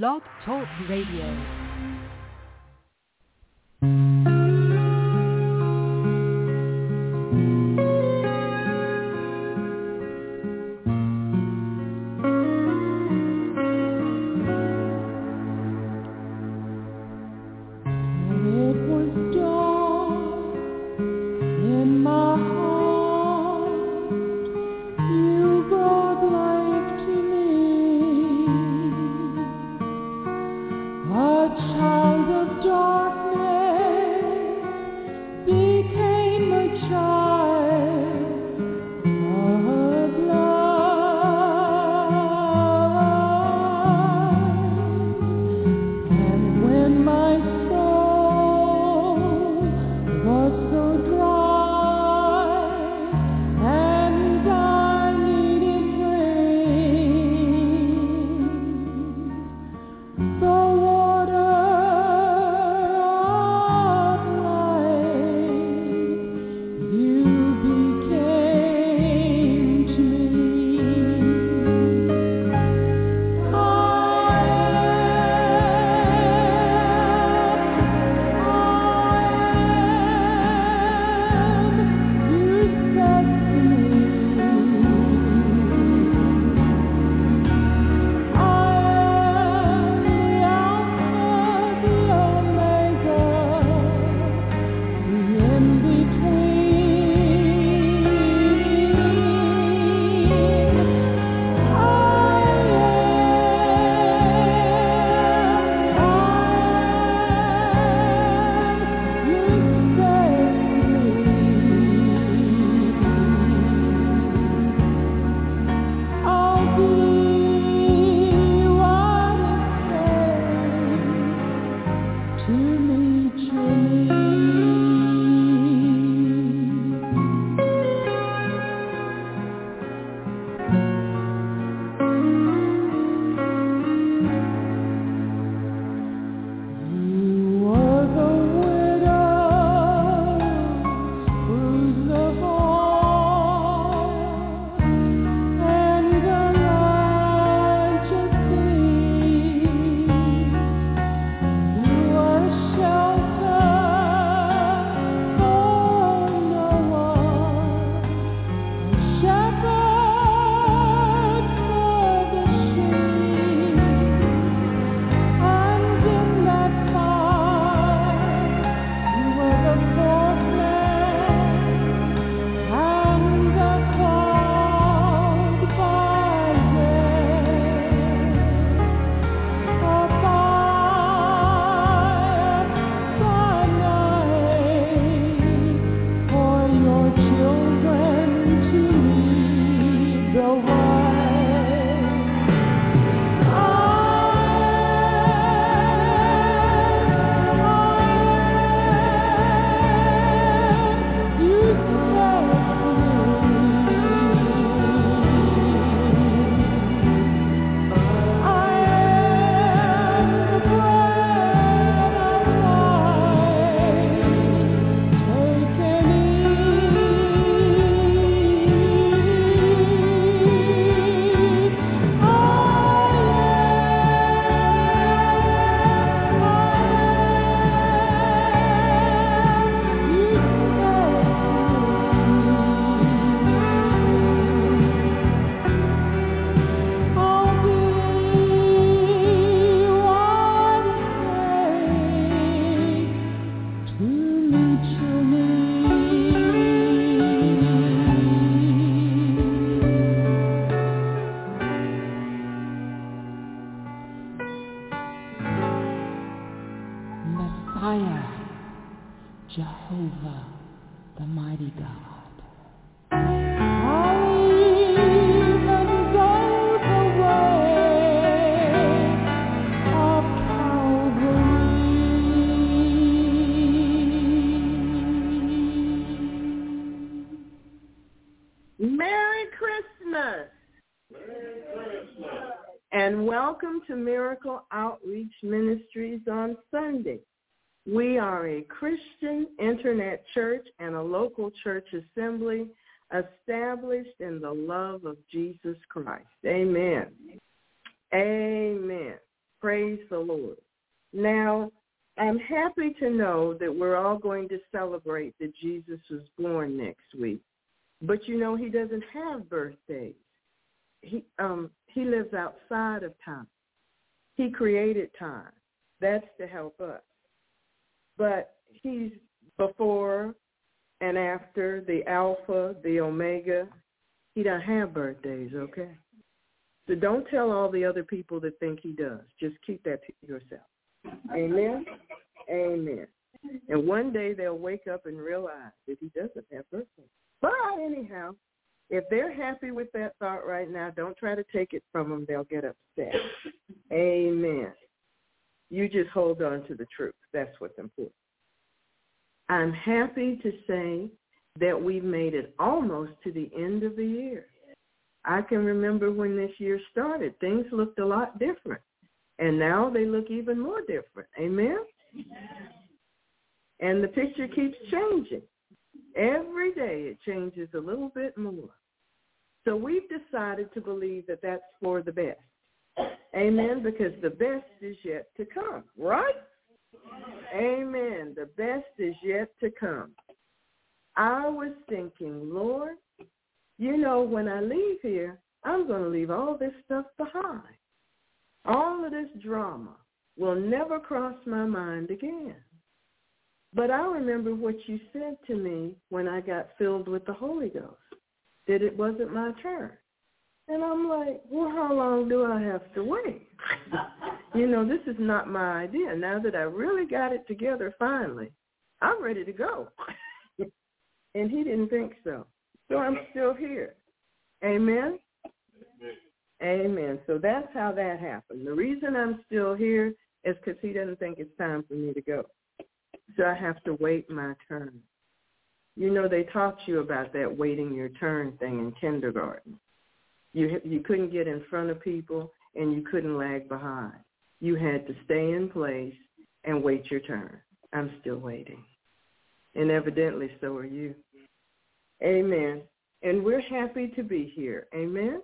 Blog Talk Radio. Sunday. We are a Christian internet church and a local church assembly established in the love of Jesus Christ. Amen. Amen. Praise the Lord. Now, I'm happy to know that we're all going to celebrate that Jesus was born next week. But you know, he doesn't have birthdays. He um he lives outside of time. He created time. That's to help us. But he's before and after the alpha, the omega. He doesn't have birthdays, okay? So don't tell all the other people that think he does. Just keep that to yourself. Amen. Amen. And one day they'll wake up and realize that he doesn't have birthdays. But anyhow, if they're happy with that thought right now, don't try to take it from them. They'll get upset. Amen. You just hold on to the truth. That's what's important. I'm happy to say that we've made it almost to the end of the year. I can remember when this year started, things looked a lot different. And now they look even more different. Amen? And the picture keeps changing. Every day it changes a little bit more. So we've decided to believe that that's for the best. Amen? Because the best is yet to come, right? Amen. The best is yet to come. I was thinking, Lord, you know, when I leave here, I'm going to leave all this stuff behind. All of this drama will never cross my mind again. But I remember what you said to me when I got filled with the Holy Ghost, that it wasn't my turn. And I'm like, well, how long do I have to wait? you know, this is not my idea. Now that I really got it together finally, I'm ready to go. and he didn't think so. So I'm still here. Amen? Amen. So that's how that happened. The reason I'm still here is because he doesn't think it's time for me to go. So I have to wait my turn. You know, they taught you about that waiting your turn thing in kindergarten. You you couldn't get in front of people and you couldn't lag behind. You had to stay in place and wait your turn. I'm still waiting. And evidently so are you. Amen. And we're happy to be here. Amen.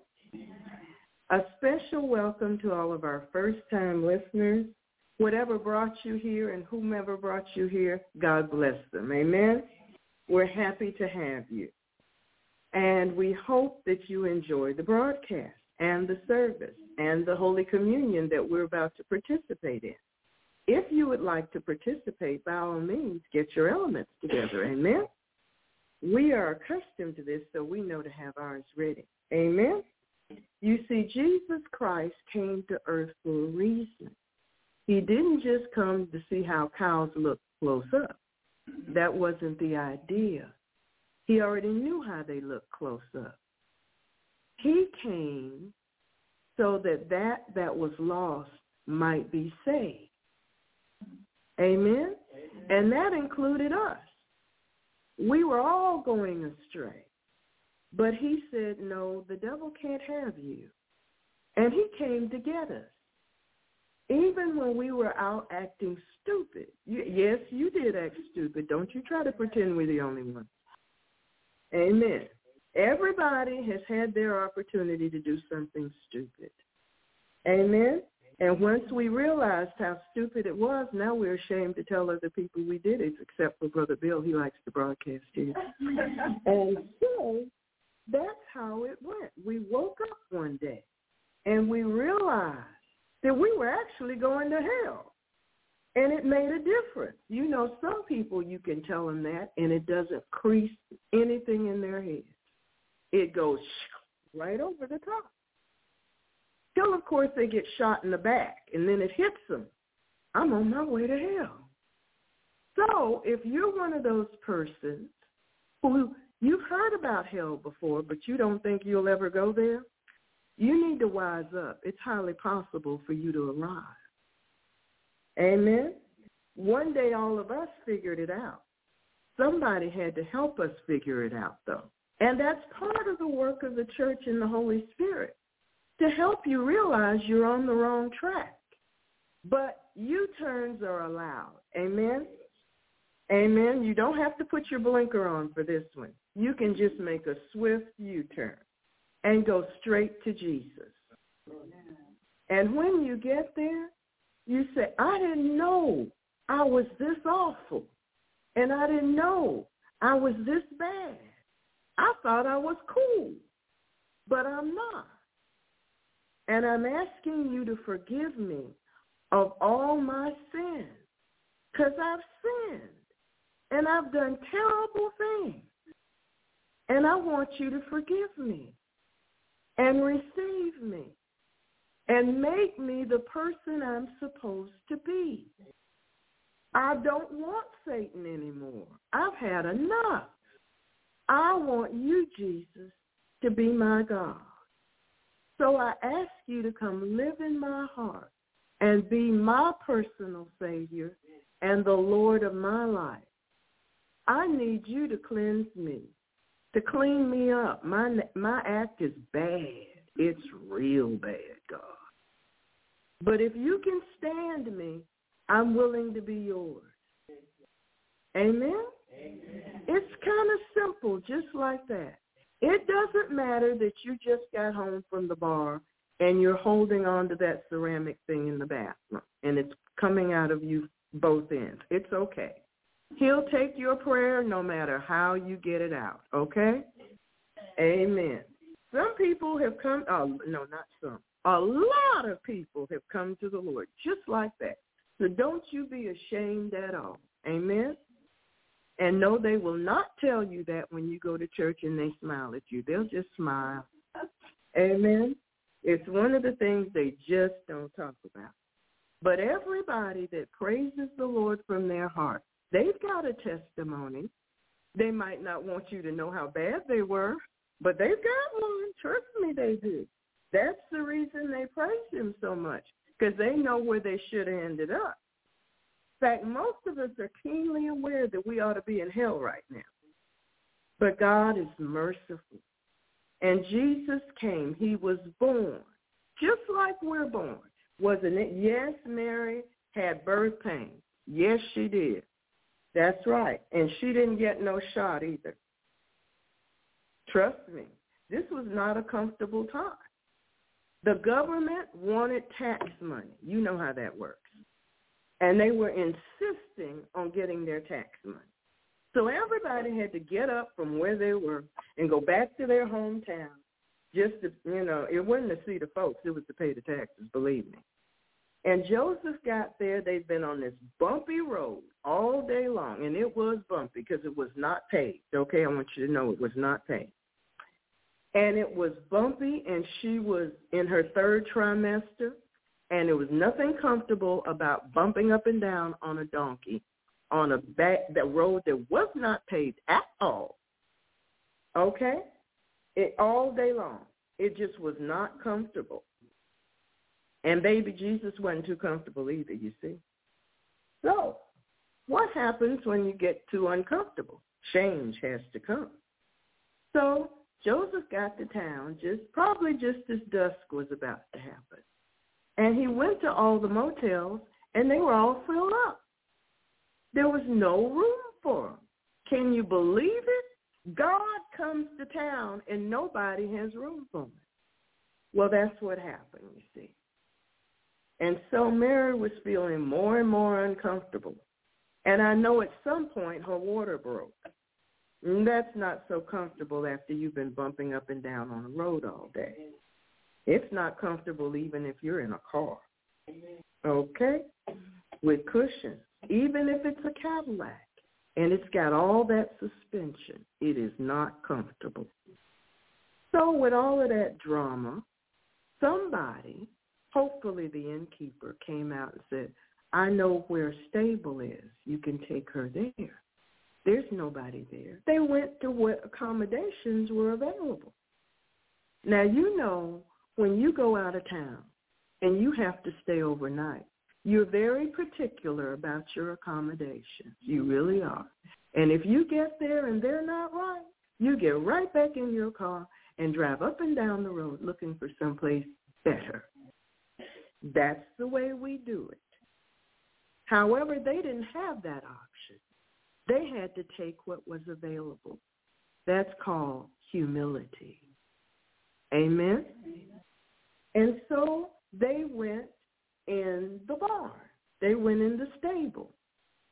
A special welcome to all of our first-time listeners. Whatever brought you here and whomever brought you here, God bless them. Amen. We're happy to have you. And we hope that you enjoy the broadcast and the service and the Holy Communion that we're about to participate in. If you would like to participate, by all means, get your elements together. Amen. We are accustomed to this, so we know to have ours ready. Amen. You see, Jesus Christ came to earth for a reason. He didn't just come to see how cows look close up. That wasn't the idea. He already knew how they looked close up. He came so that that that was lost might be saved. Amen? Amen? And that included us. We were all going astray. But he said, no, the devil can't have you. And he came to get us. Even when we were out acting stupid. Yes, you did act stupid. Don't you try to pretend we're the only one. Amen. Everybody has had their opportunity to do something stupid. Amen. And once we realized how stupid it was, now we're ashamed to tell other people we did it, except for Brother Bill. He likes to broadcast here. and so that's how it went. We woke up one day and we realized that we were actually going to hell. And it made a difference. You know, some people you can tell them that and it doesn't crease anything in their head. It goes right over the top. Till, of course, they get shot in the back and then it hits them. I'm on my way to hell. So if you're one of those persons who You've heard about hell before, but you don't think you'll ever go there? You need to wise up. It's highly possible for you to arrive. Amen? One day all of us figured it out. Somebody had to help us figure it out, though. And that's part of the work of the church and the Holy Spirit, to help you realize you're on the wrong track. But U-turns are allowed. Amen? Amen. You don't have to put your blinker on for this one. You can just make a swift U-turn and go straight to Jesus. And when you get there, You say, I didn't know I was this awful. And I didn't know I was this bad. I thought I was cool, but I'm not. And I'm asking you to forgive me of all my sins because I've sinned and I've done terrible things. And I want you to forgive me and receive me and make me the person I'm supposed to be. I don't want Satan anymore. I've had enough. I want you, Jesus, to be my God. So I ask you to come live in my heart and be my personal Savior and the Lord of my life. I need you to cleanse me, to clean me up. My my act is bad. It's real bad, God. But if you can stand me, I'm willing to be yours. Amen? Amen. It's kind of simple, just like that. It doesn't matter that you just got home from the bar and you're holding on to that ceramic thing in the bathroom and it's coming out of you both ends. It's okay. He'll take your prayer no matter how you get it out, okay? Amen. Some people have come, oh, no, not some. A lot of people have come to the Lord just like that. So don't you be ashamed at all. Amen? And no, they will not tell you that when you go to church and they smile at you. They'll just smile. Amen? It's one of the things they just don't talk about. But everybody that praises the Lord from their heart, they've got a testimony. They might not want you to know how bad they were, but they've got one. Trust me, they do. That's the reason they praise him so much, because they know where they should have ended up. In fact, most of us are keenly aware that we ought to be in hell right now. But God is merciful. And Jesus came. He was born, just like we're born. Wasn't it? Yes, Mary had birth pains. Yes, she did. That's right. And she didn't get no shot either. Trust me. This was not a comfortable time. The government wanted tax money. You know how that works. And they were insisting on getting their tax money. So everybody had to get up from where they were and go back to their hometown just to, you know, it wasn't to see the folks, it was to pay the taxes, believe me. And Joseph got there. They'd been on this bumpy road all day long, and it was bumpy because it was not paved. Okay, I want you to know it was not paved and it was bumpy and she was in her third trimester and there was nothing comfortable about bumping up and down on a donkey on a back the road that was not paved at all. Okay? It all day long. It just was not comfortable. And baby Jesus wasn't too comfortable either, you see. So, what happens when you get too uncomfortable? Change has to come. So Joseph got to town just probably just as dusk was about to happen. And he went to all the motels and they were all filled up. There was no room for him. Can you believe it? God comes to town and nobody has room for him. Well, that's what happened, you see. And so Mary was feeling more and more uncomfortable. And I know at some point her water broke. That's not so comfortable after you've been bumping up and down on the road all day. It's not comfortable even if you're in a car. Okay? With cushions. Even if it's a Cadillac and it's got all that suspension, it is not comfortable. So with all of that drama, somebody, hopefully the innkeeper, came out and said, I know where stable is. You can take her there. There's nobody there. They went to what accommodations were available. Now, you know, when you go out of town and you have to stay overnight, you're very particular about your accommodations. You really are. And if you get there and they're not right, you get right back in your car and drive up and down the road looking for someplace better. That's the way we do it. However, they didn't have that option. They had to take what was available. That's called humility. Amen? And so they went in the barn. They went in the stable.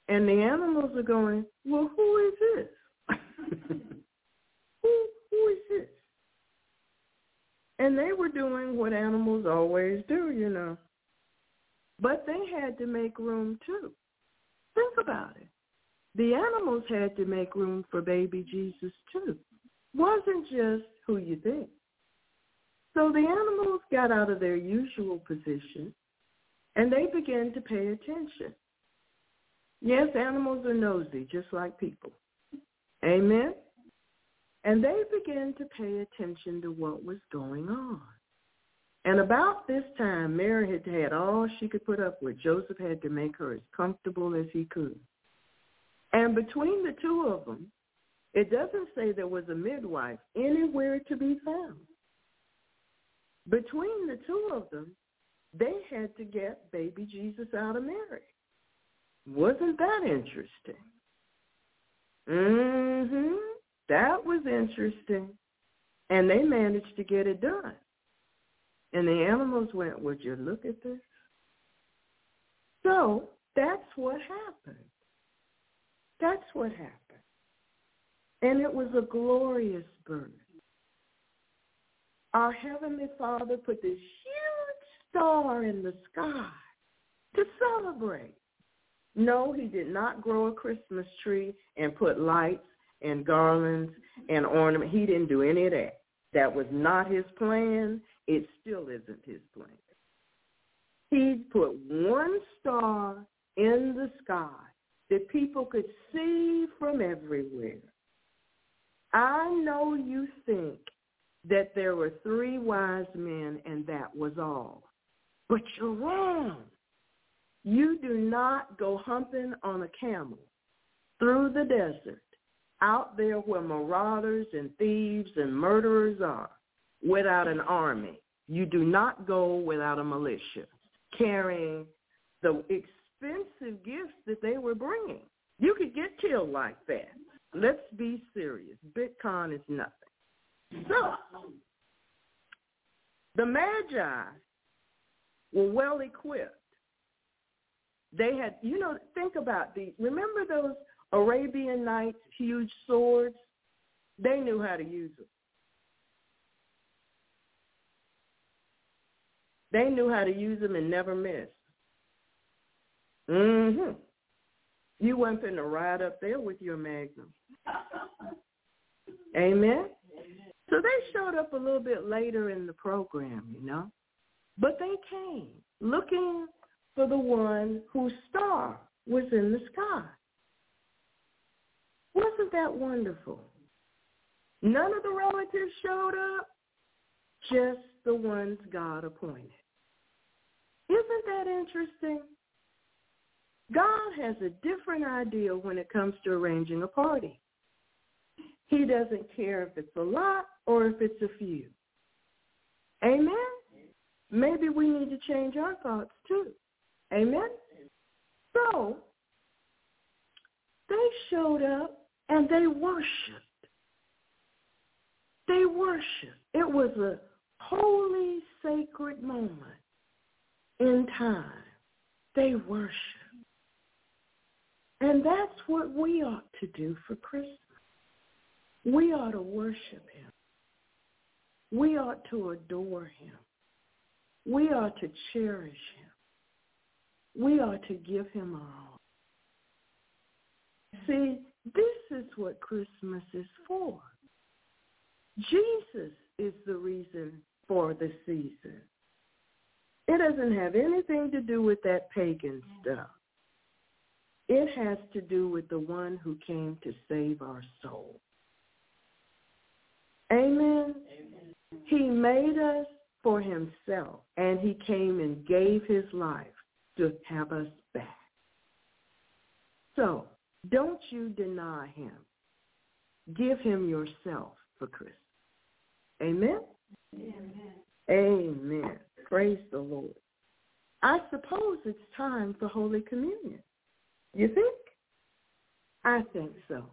And the animals are going, well, who is this? who, who is this? And they were doing what animals always do, you know. But they had to make room too. Think about it. The animals had to make room for baby Jesus too. Wasn't just who you think. So the animals got out of their usual position and they began to pay attention. Yes, animals are nosy, just like people. Amen? And they began to pay attention to what was going on. And about this time, Mary had had all she could put up with. Joseph had to make her as comfortable as he could. And between the two of them, it doesn't say there was a midwife anywhere to be found. Between the two of them, they had to get baby Jesus out of Mary. Wasn't that interesting? Mm Mhm. That was interesting. And they managed to get it done. And the animals went, would you look at this? So that's what happened. That's what happened. And it was a glorious birth. Our Heavenly Father put this huge star in the sky to celebrate. No, he did not grow a Christmas tree and put lights and garlands and ornament. He didn't do any of that. That was not his plan. It still isn't his plan. He put one star in the sky that people could see from everywhere. I know you think that there were three wise men and that was all. But you're wrong. You do not go humping on a camel through the desert out there where marauders and thieves and murderers are without an army. You do not go without a militia carrying the expensive gifts that they were bringing. You could get killed like that. Let's be serious. Bitcoin is nothing. So, the Magi were well equipped. They had, you know, think about the, remember those Arabian Nights huge swords? They knew how to use them. They knew how to use them and never miss. Mm-hmm. You weren't going to ride up there with your magnum. Amen? So they showed up a little bit later in the program, you know. But they came looking for the one whose star was in the sky. Wasn't that wonderful? None of the relatives showed up, just the ones God appointed. Isn't that interesting? God has a different idea when it comes to arranging a party. He doesn't care if it's a lot or if it's a few. Amen? Maybe we need to change our thoughts too. Amen? So, they showed up and they worshiped. They worshiped. It was a holy, sacred moment in time. They worshiped. And that's what we ought to do for Christmas. We ought to worship him. We ought to adore him. We ought to cherish him. We ought to give him our all. See, this is what Christmas is for. Jesus is the reason for the season. It doesn't have anything to do with that pagan stuff. It has to do with the one who came to save our soul. Amen. Amen. He made us for himself, and he came and gave his life to have us back. So don't you deny him. Give him yourself for Christmas. Amen? Amen. Amen. Praise the Lord. I suppose it's time for Holy Communion. You think? I think so.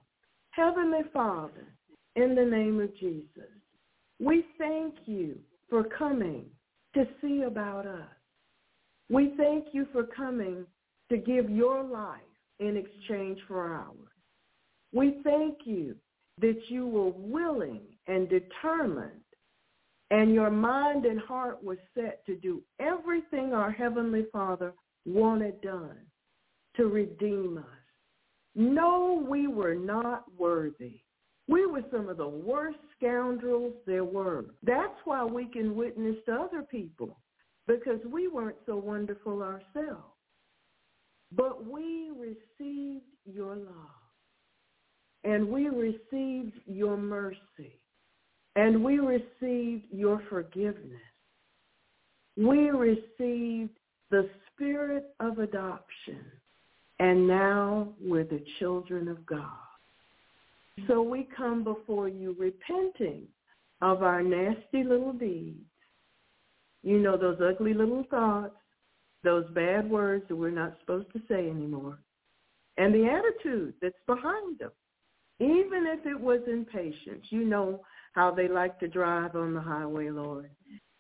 Heavenly Father, in the name of Jesus. We thank you for coming to see about us. We thank you for coming to give your life in exchange for ours. We thank you that you were willing and determined and your mind and heart was set to do everything our Heavenly Father wanted done to redeem us. No, we were not worthy. We were some of the worst scoundrels there were. That's why we can witness to other people, because we weren't so wonderful ourselves. But we received your love, and we received your mercy, and we received your forgiveness. We received the spirit of adoption, and now we're the children of God. So we come before you repenting of our nasty little deeds. You know, those ugly little thoughts, those bad words that we're not supposed to say anymore, and the attitude that's behind them. Even if it was impatience, you know how they like to drive on the highway, Lord.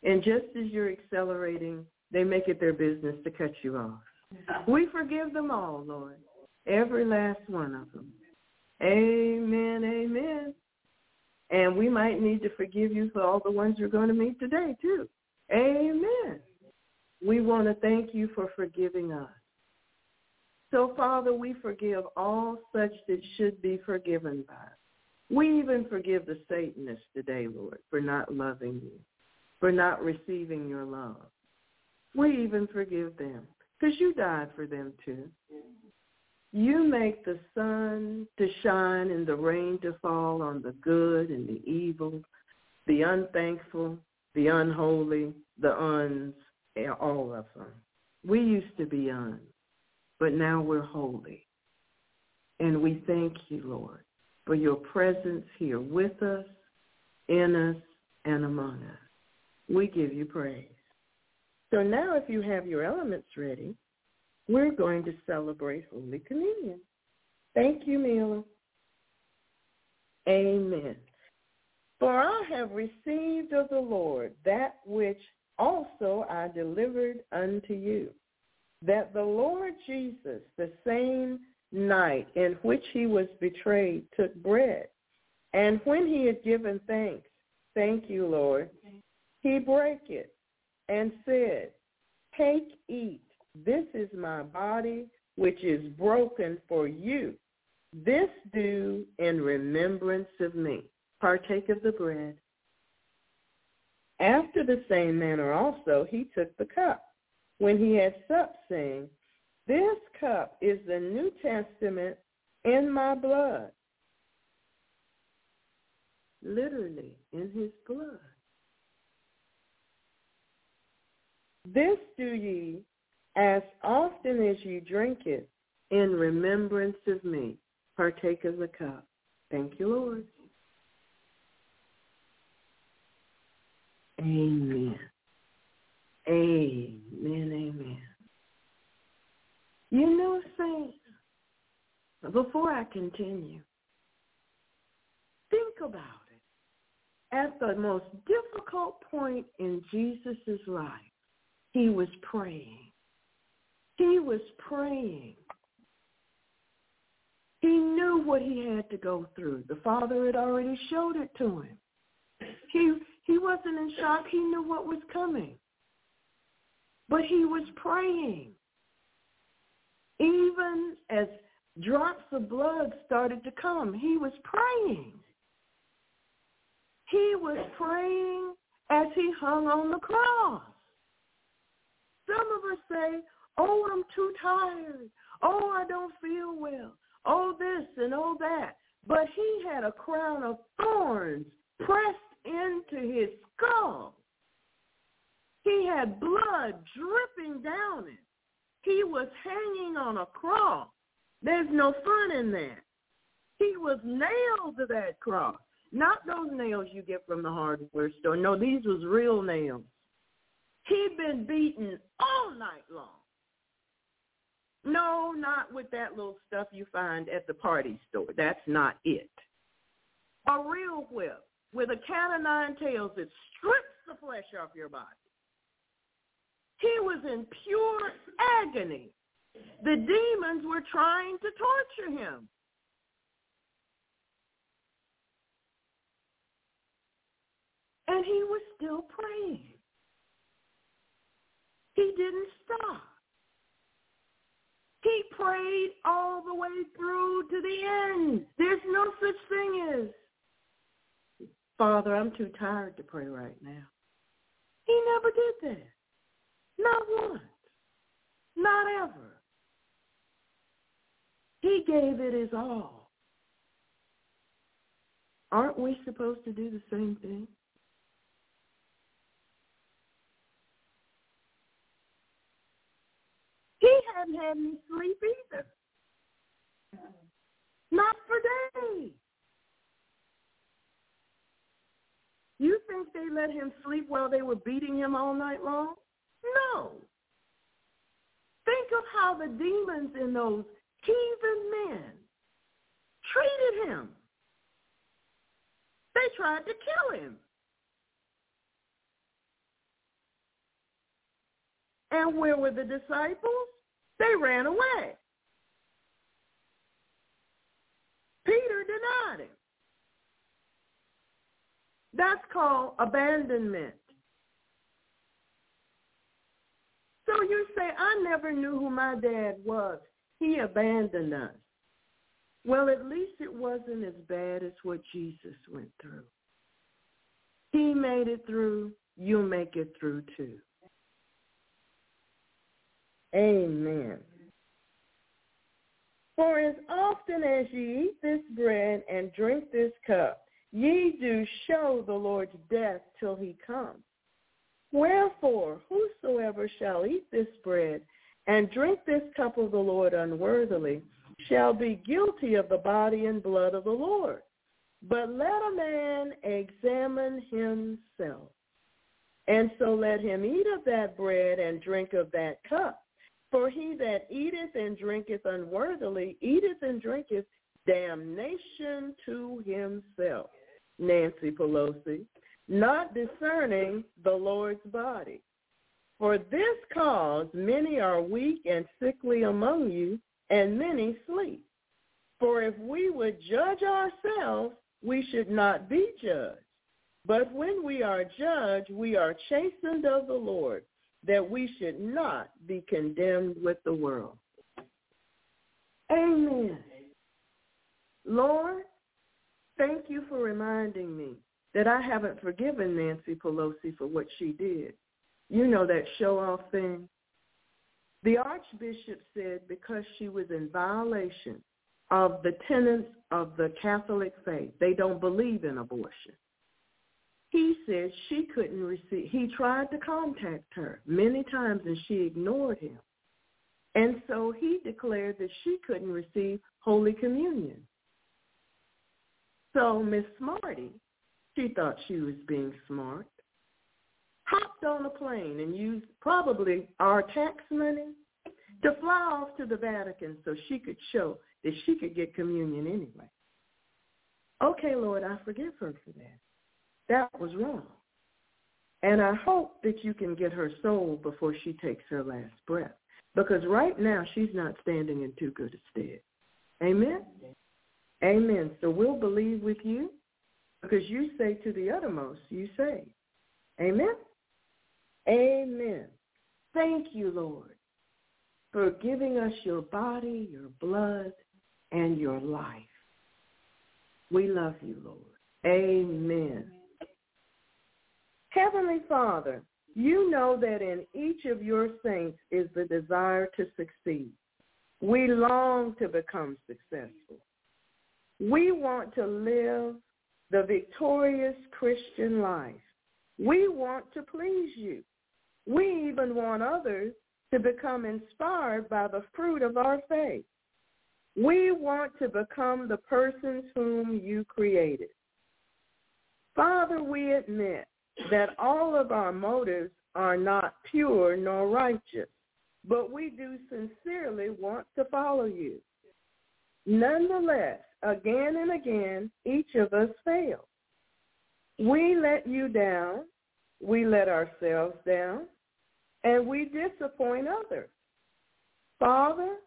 And just as you're accelerating, they make it their business to cut you off. We forgive them all, Lord, every last one of them. Amen, amen. And we might need to forgive you for all the ones you're going to meet today, too. Amen. We want to thank you for forgiving us. So, Father, we forgive all such that should be forgiven by us. We even forgive the Satanists today, Lord, for not loving you, for not receiving your love. We even forgive them because you died for them too. You make the sun to shine and the rain to fall on the good and the evil, the unthankful, the unholy, the uns, all of them. We used to be uns, but now we're holy. And we thank you, Lord, for your presence here with us, in us, and among us. We give you praise. So now if you have your elements ready, we're going to celebrate Holy Communion. Thank you, Mila. Amen. For I have received of the Lord that which also I delivered unto you, that the Lord Jesus, the same night in which he was betrayed, took bread, and when he had given thanks, thank you, Lord, he brake it and said, Take, eat. This is my body, which is broken for you. This do in remembrance of me. Partake of the bread. After the same manner also he took the cup when he had supped, saying, This cup is the New Testament in my blood. Literally, in his blood. This do ye as often as you drink it in remembrance of me. Partake of the cup. Thank you, Lord. Amen. Amen, amen. You know, saints, before I continue, think about it. At the most difficult point in Jesus' life, he was praying. He was praying. He knew what he had to go through. The Father had already showed it to him. He he wasn't in shock. He knew what was coming. But he was praying. Even as drops of blood started to come, he was praying. He was praying as he hung on the cross. Some of us say, oh, I'm too tired. Oh, I don't feel well. Oh, this and oh, that. But he had a crown of thorns pressed into his skull. He had blood dripping down it. He was hanging on a cross. There's no fun in that. He was nailed to that cross. Not those nails you get from the hardware store. No, these was real nails. He'd been beaten all night long. No, not with that little stuff you find at the party store. That's not it. A real whip with a cat of nine tails that strips the flesh off your body. He was in pure agony. The demons were trying to torture him. And he was still praying. He didn't stop. He prayed all the way through to the end. There's no such thing as, Father, I'm too tired to pray right now. He never did that. Not once. Not ever. He gave it his all. Aren't we supposed to do the same thing? He hadn't had any sleep either. Not for days. You think they let him sleep while they were beating him all night long? No. Think of how the demons in those heathen men treated him. They tried to kill him. And where were the disciples? They ran away. Peter denied him. That's called abandonment. So you say, I never knew who my dad was. He abandoned us. Well, at least it wasn't as bad as what Jesus went through. He made it through. You'll make it through too. Amen. For as often as ye eat this bread and drink this cup, ye do show the Lord's death till he come. Wherefore, whosoever shall eat this bread and drink this cup of the Lord unworthily shall be guilty of the body and blood of the Lord. But let a man examine himself. And so let him eat of that bread and drink of that cup. For he that eateth and drinketh unworthily eateth and drinketh damnation to himself. Nancy Pelosi, not discerning the Lord's body. For this cause many are weak and sickly among you, and many sleep. For if we would judge ourselves, we should not be judged. But when we are judged, we are chastened of the Lord that we should not be condemned with the world. Amen. Lord, thank you for reminding me that I haven't forgiven Nancy Pelosi for what she did. You know that show-off thing? The Archbishop said because she was in violation of the tenets of the Catholic faith, they don't believe in abortion. He said she couldn't receive, he tried to contact her many times and she ignored him. And so he declared that she couldn't receive Holy Communion. So Miss Smarty, she thought she was being smart, hopped on a plane and used probably our tax money to fly off to the Vatican so she could show that she could get communion anyway. Okay, Lord, I forgive her for that. That was wrong. And I hope that you can get her soul before she takes her last breath. Because right now she's not standing in too good a stead. Amen? Amen. So we'll believe with you because you say to the uttermost, you say. Amen? Amen. Thank you, Lord, for giving us your body, your blood, and your life. We love you, Lord. Amen. Heavenly Father, you know that in each of your saints is the desire to succeed. We long to become successful. We want to live the victorious Christian life. We want to please you. We even want others to become inspired by the fruit of our faith. We want to become the persons whom you created. Father, we admit that all of our motives are not pure nor righteous, but we do sincerely want to follow you. Nonetheless, again and again, each of us fails. We let you down. We let ourselves down. and we disappoint others. Father,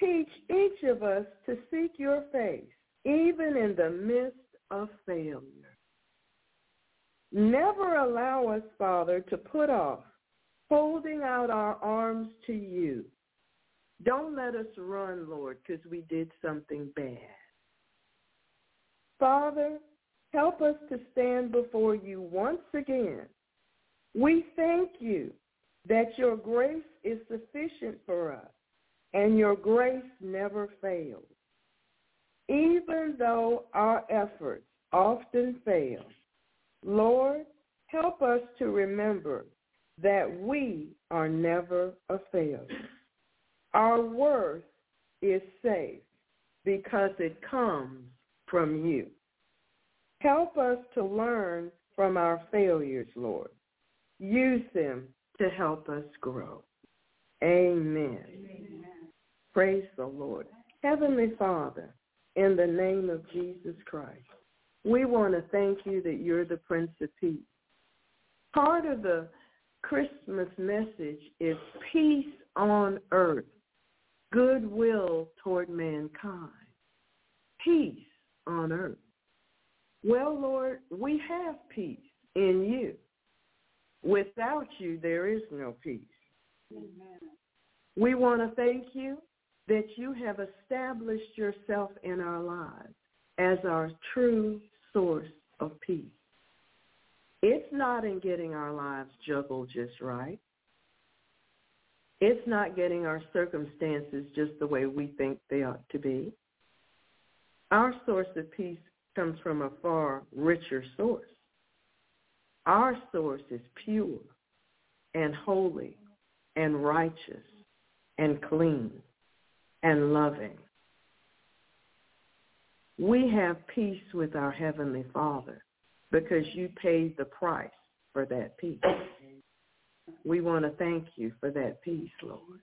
teach each of us to seek your face, even in the midst of failure. Never allow us, Father, to put off holding out our arms to you. Don't let us run, Lord, because we did something bad. Father, help us to stand before you once again. We thank you that your grace is sufficient for us and your grace never fails. Even though our efforts often fail, Lord, help us to remember that we are never a failure. Our worth is safe because it comes from you. Help us to learn from our failures, Lord. Use them to help us grow. Amen. Amen. Praise the Lord. Heavenly Father, in the name of Jesus Christ, we want to thank you that you're the Prince of Peace. Part of the Christmas message is peace on earth, goodwill toward mankind. Peace on earth. Well, Lord, we have peace in you. Without you, there is no peace. Amen. We want to thank you that you have established yourself in our lives as our true source of peace. It's not in getting our lives juggled just right. It's not getting our circumstances just the way we think they ought to be. Our source of peace comes from a far richer source. Our source is pure and holy and righteous and clean and loving. We have peace with our Heavenly Father because you paid the price for that peace. We want to thank you for that peace, Lord.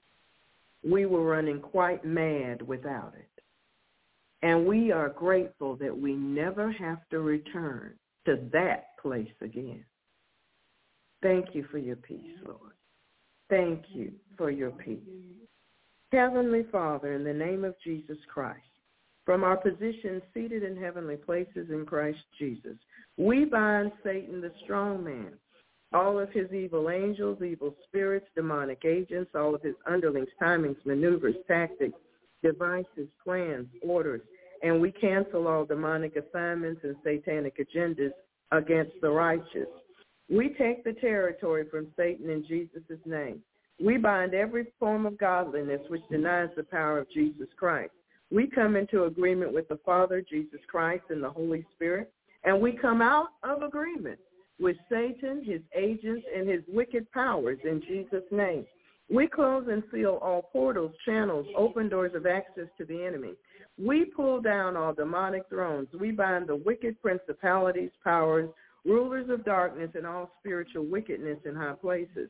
We were running quite mad without it. And we are grateful that we never have to return to that place again. Thank you for your peace, Lord. Thank you for your peace. Heavenly Father, in the name of Jesus Christ, from our position seated in heavenly places in Christ Jesus, we bind Satan, the strong man, all of his evil angels, evil spirits, demonic agents, all of his underlings, timings, maneuvers, tactics, devices, plans, orders, and we cancel all demonic assignments and satanic agendas against the righteous. We take the territory from Satan in Jesus' name. We bind every form of godliness which denies the power of Jesus Christ. We come into agreement with the Father, Jesus Christ, and the Holy Spirit, and we come out of agreement with Satan, his agents, and his wicked powers in Jesus' name. We close and seal all portals, channels, open doors of access to the enemy. We pull down all demonic thrones. We bind the wicked principalities, powers, rulers of darkness, and all spiritual wickedness in high places.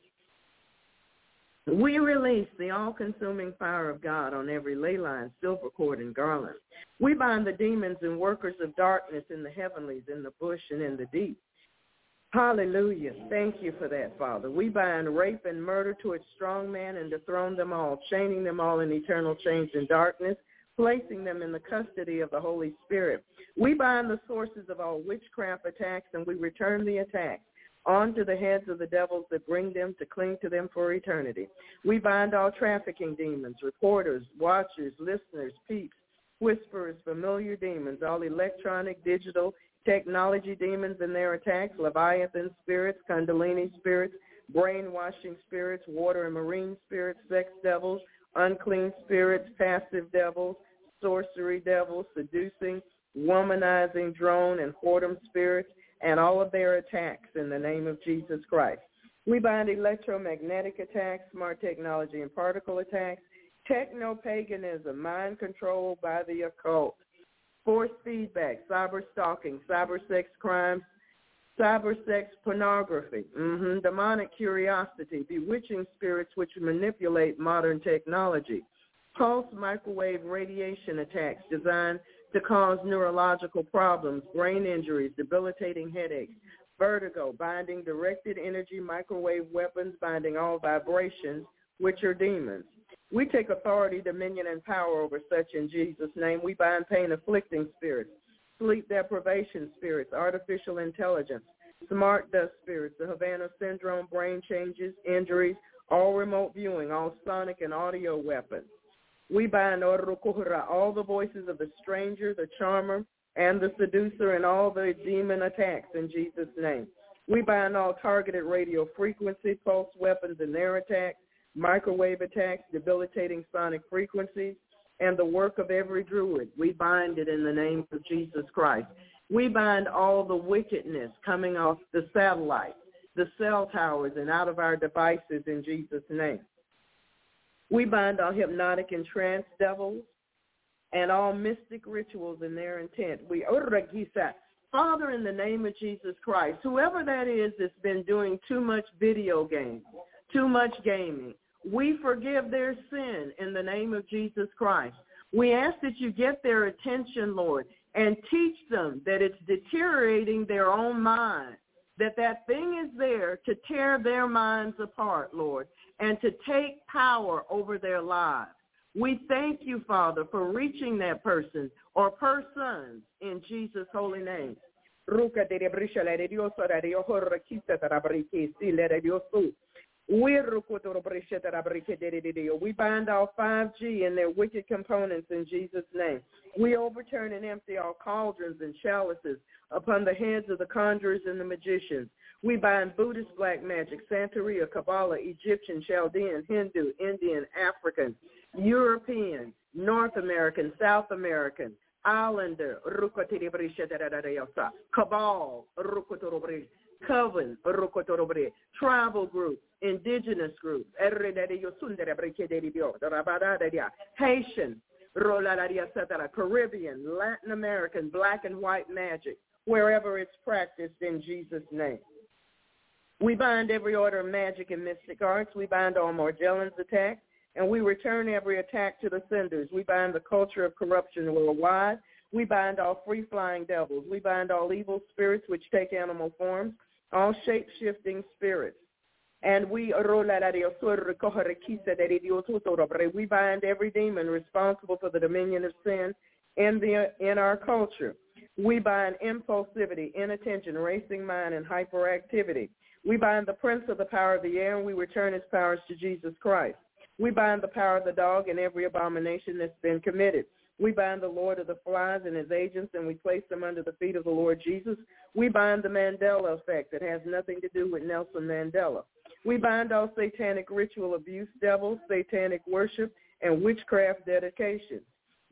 We release the all-consuming fire of God on every ley line, silver cord, and garland. We bind the demons and workers of darkness in the heavenlies, in the bush, and in the deep. Hallelujah. Thank you for that, Father. We bind rape and murder to its strong man and dethrone them all, chaining them all in eternal chains in darkness, placing them in the custody of the Holy Spirit. We bind the sources of all witchcraft attacks and we return the attacks onto the heads of the devils that bring them to cling to them for eternity. We bind all trafficking demons, reporters, watchers, listeners, peeps, whisperers, familiar demons, all electronic, digital, technology demons and their attacks, Leviathan spirits, Kundalini spirits, brainwashing spirits, water and marine spirits, sex devils, unclean spirits, passive devils, sorcery devils, seducing, womanizing drone and whoredom spirits, and all of their attacks in the name of Jesus Christ. We bind electromagnetic attacks, smart technology and particle attacks, techno-paganism, mind control by the occult, force feedback, cyber stalking, cyber sex crimes, cyber sex pornography, mm-hmm, demonic curiosity, bewitching spirits which manipulate modern technology, pulse microwave radiation attacks designed to cause neurological problems, brain injuries, debilitating headaches, vertigo, binding directed energy microwave weapons, binding all vibrations, which are demons. We take authority, dominion, and power over such in Jesus' name. We bind pain afflicting spirits, sleep deprivation spirits, artificial intelligence, smart dust spirits, the Havana syndrome, brain changes, injuries, all remote viewing, all sonic and audio weapons. We bind all the voices of the stranger, the charmer, and the seducer, and all the demon attacks in Jesus' name. We bind all targeted radio frequency, pulse weapons and their attacks, microwave attacks, debilitating sonic frequencies, and the work of every druid. We bind it in the name of Jesus Christ. We bind all the wickedness coming off the satellites, the cell towers, and out of our devices in Jesus' name. We bind all hypnotic and trance devils and all mystic rituals in their intent. We Father, in the name of Jesus Christ, whoever that is that's been doing too much video games, too much gaming, we forgive their sin in the name of Jesus Christ. We ask that you get their attention, Lord, and teach them that it's deteriorating their own mind, that that thing is there to tear their minds apart, Lord, and to take power over their lives. We thank you, Father, for reaching that person or persons in Jesus' holy name. We bind all 5G and their wicked components in Jesus' name. We overturn and empty all cauldrons and chalices upon the heads of the conjurers and the magicians. We bind Buddhist black magic, Santeria, Kabbalah, Egyptian, Chaldean, Hindu, Indian, African, European, North American, South American, Islander, Cabal, Coven, tribal groups, indigenous groups, Haitian, Caribbean, Latin American, black and white magic, wherever it's practiced in Jesus' name. We bind every order of magic and mystic arts. We bind all Morgellons attacks, and we return every attack to the senders. We bind the culture of corruption worldwide. We bind all free-flying devils. We bind all evil spirits which take animal forms all shape-shifting spirits. And we we bind every demon responsible for the dominion of sin in the in our culture. We bind impulsivity, inattention, racing mind, and hyperactivity. We bind the prince of the power of the air, and we return his powers to Jesus Christ. We bind the power of the dog and every abomination that's been committed. We bind the Lord of the flies and his agents, and we place them under the feet of the Lord Jesus. We bind the Mandela effect that has nothing to do with Nelson Mandela. We bind all satanic ritual abuse, devils, satanic worship, and witchcraft dedication.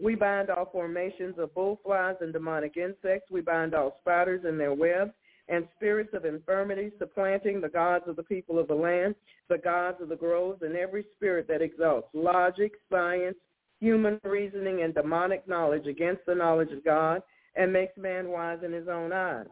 We bind all formations of bullflies and demonic insects. We bind all spiders and their webs and spirits of infirmity supplanting the gods of the people of the land, the gods of the groves, and every spirit that exalts logic, science, human reasoning and demonic knowledge against the knowledge of God and makes man wise in his own eyes.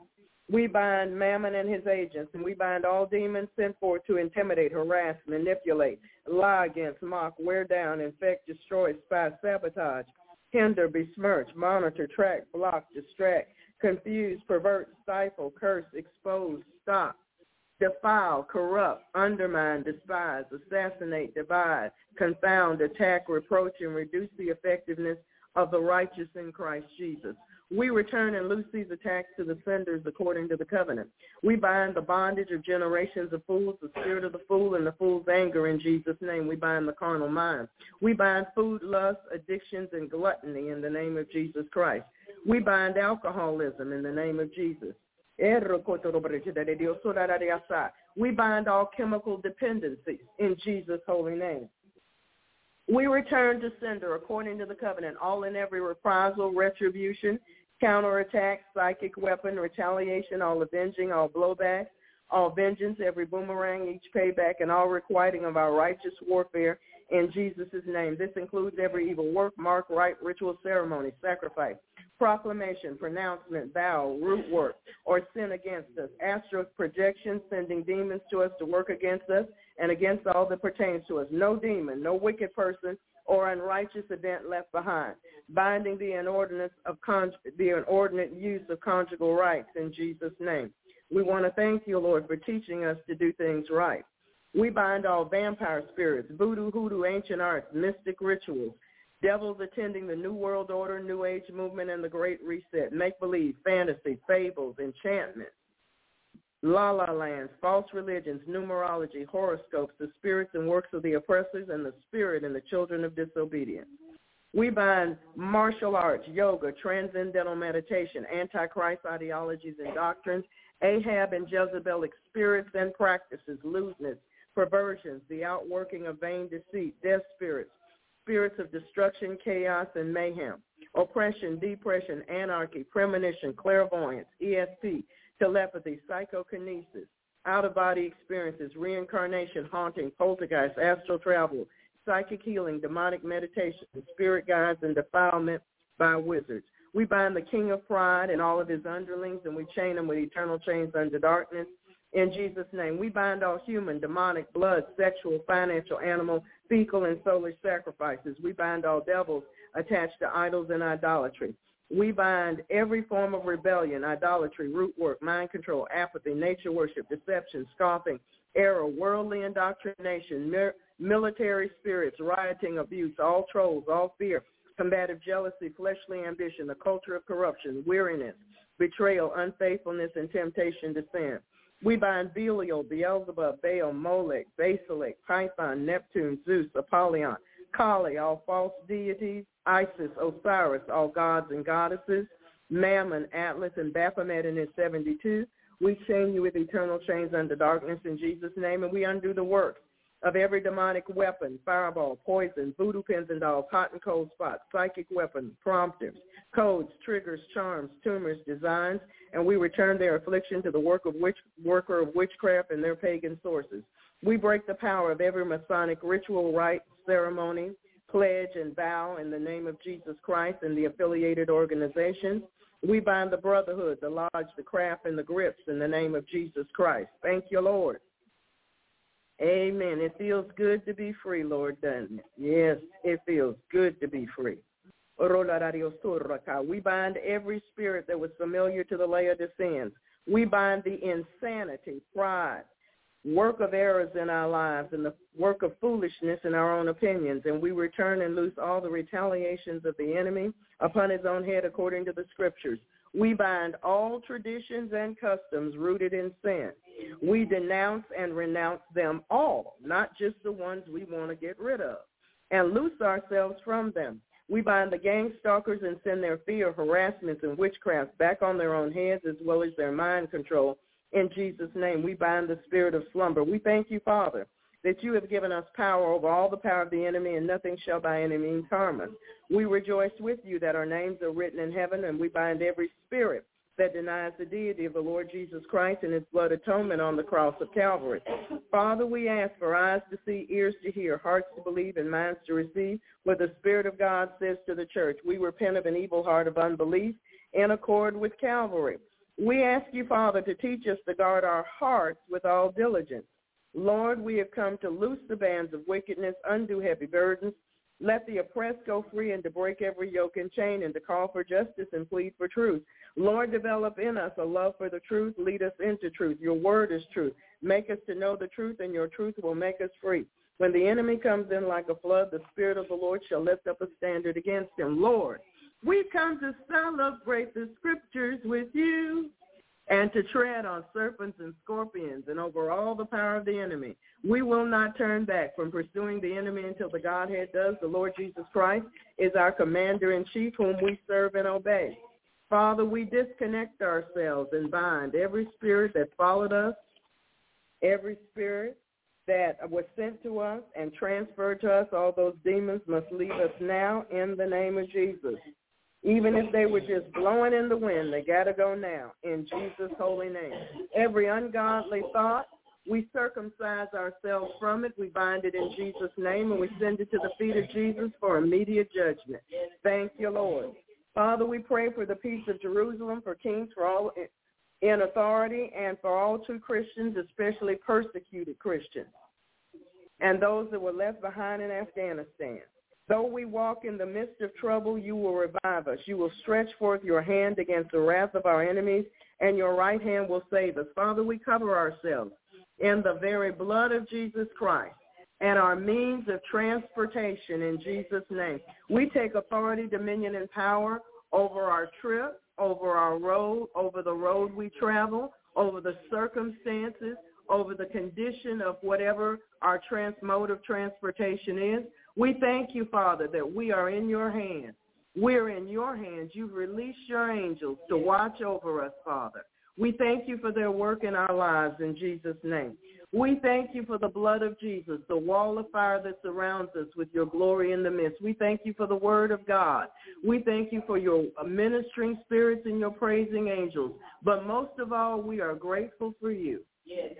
We bind Mammon and his agents, and we bind all demons sent forth to intimidate, harass, manipulate, lie against, mock, wear down, infect, destroy, spy, sabotage, hinder, besmirch, monitor, track, block, distract, confuse, pervert, stifle, curse, expose, stop, defile, corrupt, undermine, despise, assassinate, divide, confound, attack, reproach, and reduce the effectiveness of the righteous in Christ Jesus. We return and loose these attacks to the senders according to the covenant. We bind the bondage of generations of fools, the spirit of the fool, and the fool's anger in Jesus' name. We bind the carnal mind. We bind food, lust, addictions, and gluttony in the name of Jesus Christ. We bind alcoholism in the name of Jesus. We bind all chemical dependencies in Jesus' holy name. We return to sender according to the covenant, all in every reprisal, retribution, counterattack, psychic weapon, retaliation, all avenging, all blowback, all vengeance, every boomerang, each payback, and all requiting of our righteous warfare in Jesus' name. This includes every evil work, mark, rite, ritual, ceremony, sacrifice, proclamation, pronouncement, vow, root work, or sin against us, astral projection, sending demons to us to work against us and against all that pertains to us. No demon, no wicked person or unrighteous event left behind, binding the inordinate of con- the inordinate use of conjugal rights in Jesus' name. We want to thank you, Lord, for teaching us to do things right. We bind all vampire spirits, voodoo, hoodoo, ancient arts, mystic rituals, devils attending the New World Order, New Age movement, and the Great Reset, make-believe, fantasy, fables, enchantment, la-la lands, false religions, numerology, horoscopes, the spirits and works of the oppressors, and the spirit and the children of disobedience. We bind martial arts, yoga, transcendental meditation, antichrist ideologies and doctrines, Ahab and Jezebelic spirits and practices, lewdness, perversions, the outworking of vain deceit, death spirits, spirits of destruction, chaos, and mayhem, oppression, depression, anarchy, premonition, clairvoyance, ESP, telepathy, psychokinesis, out-of-body experiences, reincarnation, haunting, poltergeist, astral travel, psychic healing, demonic meditation, spirit guides, and defilement by wizards. We bind the king of pride and all of his underlings, and we chain them with eternal chains under darkness. In Jesus' name, we bind all human, demonic, blood, sexual, financial, animal, fecal, and soulish sacrifices. We bind all devils attached to idols and idolatry. We bind every form of rebellion, idolatry, root work, mind control, apathy, nature worship, deception, scoffing, error, worldly indoctrination, military spirits, rioting, abuse, all trolls, all fear, combative jealousy, fleshly ambition, the culture of corruption, weariness, betrayal, unfaithfulness, and temptation to sin. We bind Belial, Beelzebub, Baal, Molech, Basilex, Python, Neptune, Zeus, Apollyon, Kali, all false deities, Isis, Osiris, all gods and goddesses, Mammon, Atlas, and Baphomet in his 72. We chain you with eternal chains under darkness in Jesus' name, and we undo the works of every demonic weapon, fireball, poison, voodoo pins and dolls, hot and cold spots, psychic weapons, prompters, codes, triggers, charms, tumors, designs, and we return their affliction to the work of witch, worker of witchcraft and their pagan sources. We break the power of every Masonic ritual, rite, ceremony, pledge, and vow in the name of Jesus Christ and the affiliated organizations. We bind the brotherhood, the lodge, the craft, and the grips in the name of Jesus Christ. Thank you, Lord. Amen. It feels good to be free, Lord, doesn't it? Yes, it feels good to be free. We bind every spirit that was familiar to the Laodiceans. We bind the insanity, pride, work of errors in our lives, and the work of foolishness in our own opinions. And we return and loose all the retaliations of the enemy upon his own head according to the scriptures. We bind all traditions and customs rooted in sin. We denounce and renounce them all, not just the ones we want to get rid of, and loose ourselves from them. We bind the gang stalkers and send their fear, harassments, and witchcraft back on their own heads as well as their mind control. In Jesus' name, we bind the spirit of slumber. We thank you, Father, that you have given us power over all the power of the enemy, and nothing shall by any means harm us. We rejoice with you that our names are written in heaven, and we bind every spirit that denies the deity of the Lord Jesus Christ and his blood atonement on the cross of Calvary. Father, we ask for eyes to see, ears to hear, hearts to believe, and minds to receive what the Spirit of God says to the church. We repent of an evil heart of unbelief in accord with Calvary. We ask you, Father, to teach us to guard our hearts with all diligence Lord, we have come to loose the bands of wickedness, undo heavy burdens, let the oppressed go free and to break every yoke and chain and to call for justice and plead for truth. Lord, develop in us a love for the truth. Lead us into truth. Your word is truth. Make us to know the truth and your truth will make us free. When the enemy comes in like a flood, the Spirit of the Lord shall lift up a standard against him. Lord, we come to celebrate the scriptures with you and to tread on serpents and scorpions and over all the power of the enemy. We will not turn back from pursuing the enemy until the Godhead does. The Lord Jesus Christ is our commander-in-chief whom we serve and obey. Father, we disconnect ourselves and bind every spirit that followed us, every spirit that was sent to us and transferred to us. All those demons must leave us now in the name of Jesus. Even if they were just blowing in the wind, they got to go now in Jesus' holy name. Every ungodly thought, we circumcise ourselves from it. We bind it in Jesus' name, and we send it to the feet of Jesus for immediate judgment. Thank you, Lord. Father, we pray for the peace of Jerusalem, for kings, for all in authority, and for all true Christians, especially persecuted Christians, and those that were left behind in Afghanistan. Though we walk in the midst of trouble, you will revive us. You will stretch forth your hand against the wrath of our enemies, and your right hand will save us. Father, we cover ourselves in the very blood of Jesus Christ and our means of transportation in Jesus' name. We take authority, dominion, and power over our trip, over our road, over the road we travel, over the circumstances, over the condition of whatever our trans mode of transportation is. We thank you, Father, that we are in your hands. We're in your hands. You've released your angels to watch over us, Father. We thank you for their work in our lives in Jesus' name. We thank you for the blood of Jesus, the wall of fire that surrounds us with your glory in the midst. We thank you for the word of God. We thank you for your ministering spirits and your praising angels. But most of all, we are grateful for you. Yes.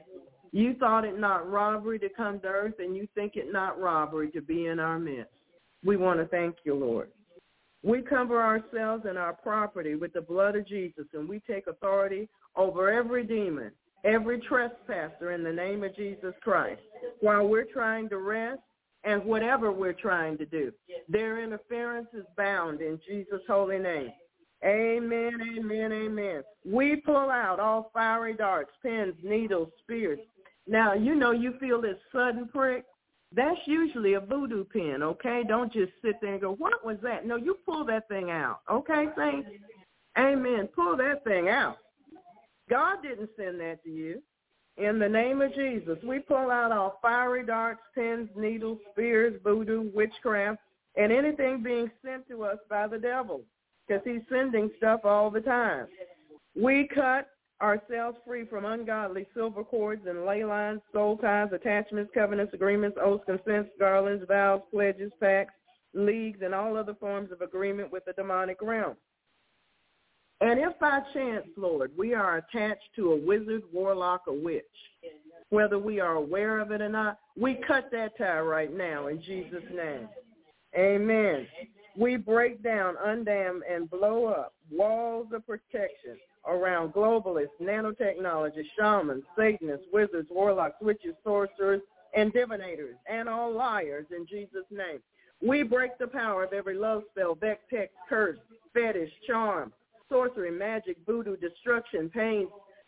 You thought it not robbery to come to earth, and you think it not robbery to be in our midst. We want to thank you, Lord. We cover ourselves and our property with the blood of Jesus, and we take authority over every demon, every trespasser in the name of Jesus Christ while we're trying to rest and whatever we're trying to do. Their interference is bound in Jesus' holy name. Amen, amen, amen. We pull out all fiery darts, pins, needles, spears, now, you know you feel this sudden prick. That's usually a voodoo pin, okay? Don't just sit there and go, what was that? No, you pull that thing out, okay, saints? Amen. Pull that thing out. God didn't send that to you. In the name of Jesus, we pull out all fiery darts, pins, needles, spears, voodoo, witchcraft, and anything being sent to us by the devil because he's sending stuff all the time. We cut ourselves free from ungodly silver cords and ley lines, soul ties, attachments, covenants, agreements, oaths, consents, garlands, vows, pledges, pacts, leagues, and all other forms of agreement with the demonic realm. And if by chance, Lord, we are attached to a wizard, warlock, or witch, whether we are aware of it or not, we cut that tie right now in Jesus' name. Amen. We break down, undam, and blow up walls of protection around globalists, nanotechnologists, shamans, satanists, wizards, warlocks, witches, sorcerers, and divinators, and all liars in Jesus' name. We break the power of every love spell, vex, hex, curse, fetish, charm, sorcery, magic, voodoo, destruction, pain,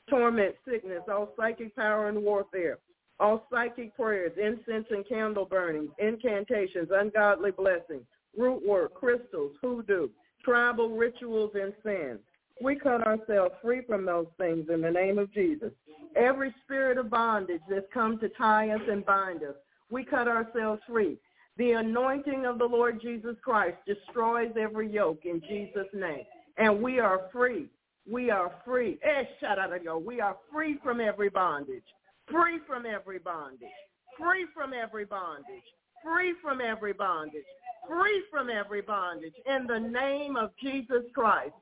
torment, sickness, all psychic power and warfare, all psychic prayers, incense and candle burnings, incantations, ungodly blessings, root work, crystals, hoodoo, tribal rituals, and sins. We cut ourselves free from those things in the name of Jesus. Every spirit of bondage that's come to tie us and bind us, we cut ourselves free. The anointing of the Lord Jesus Christ destroys every yoke in Jesus' name. And we are free. We are free. Eh, we are free from every bondage. Free from every bondage. Free from every bondage. Free from every bondage. Free from every bondage. In the name of Jesus Christ.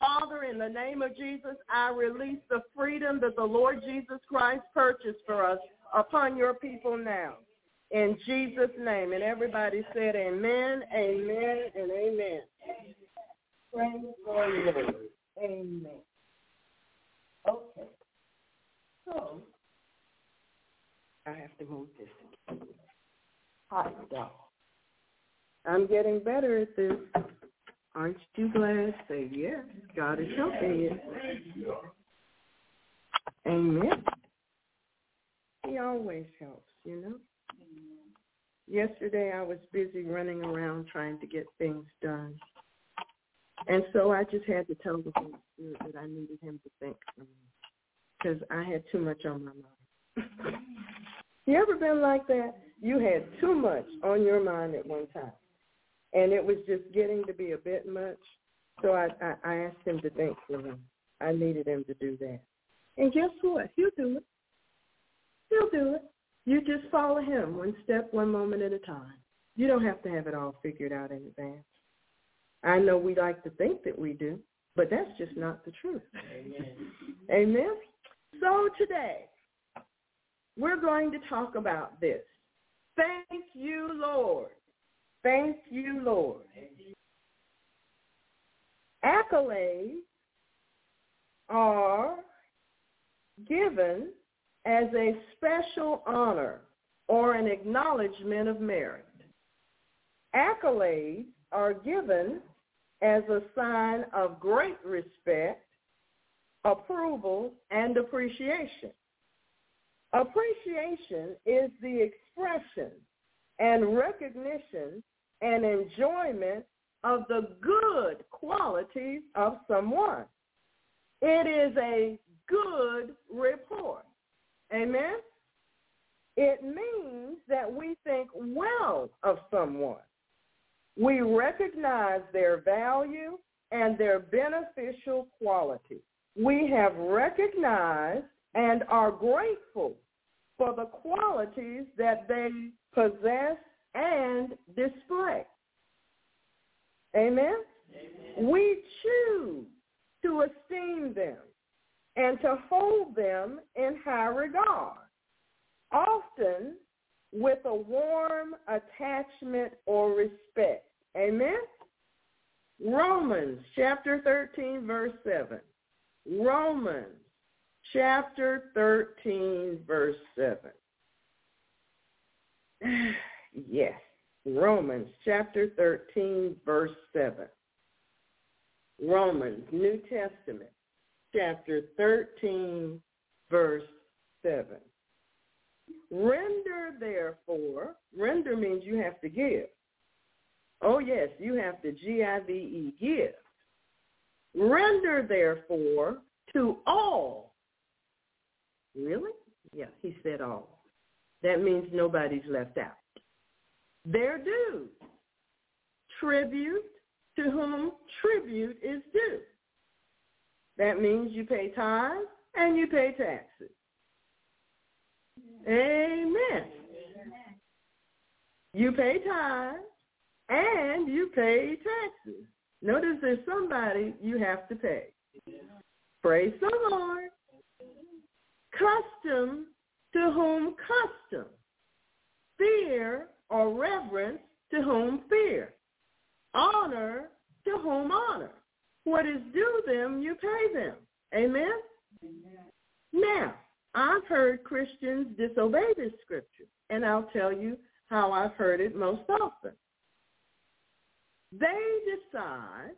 Father, in the name of Jesus, I release the freedom that the Lord Jesus Christ purchased for us upon your people now. In Jesus' name. And everybody said amen, amen, and amen. Praise the Lord. Amen. Okay. So, I have to move this. Hot dog. I'm getting better at this. Aren't you glad? Say yes. God is helping you. Amen. He always helps, you know. Yesterday I was busy running around trying to get things done. And so I just had to tell the Holy Spirit that I needed him to think for me because I had too much on my mind. you ever been like that? You had too much on your mind at one time and it was just getting to be a bit much. So I, I, I asked him to think for me. I needed him to do that. And guess what? He'll do it. He'll do it. You just follow him one step, one moment at a time. You don't have to have it all figured out in advance. I know we like to think that we do, but that's just not the truth. Amen. Amen. So today, we're going to talk about this. Thank you, Lord. Thank you, Lord. Accolades are given as a special honor or an acknowledgement of merit. Accolades are given as a sign of great respect, approval, and appreciation. Appreciation is the expression and recognition and enjoyment of the good qualities of someone. It is a good report. Amen? It means that we think well of someone. We recognize their value and their beneficial quality. We have recognized and are grateful for the qualities that they possess and display. Amen? Amen? We choose to esteem them and to hold them in high regard, often with a warm attachment or respect. Amen? Romans chapter 13, verse 7. Romans chapter 13, verse 7. yes, Romans chapter 13, verse 7. Romans, New Testament, chapter 13, verse 7. Render therefore, render means you have to give. Oh yes, you have to G-I-V-E, give. Render therefore to all. Really? Yeah, he said all. That means nobody's left out. Their due. Tribute to whom tribute is due. That means you pay tithes and you pay taxes. Amen. You pay tithes and you pay taxes. Notice there's somebody you have to pay. Praise the Lord. Custom to whom custom. Fear or reverence to whom fear. Honor to whom honor. What is due them, you pay them. Amen? Amen. Now, I've heard Christians disobey this scripture, and I'll tell you how I've heard it most often. They decide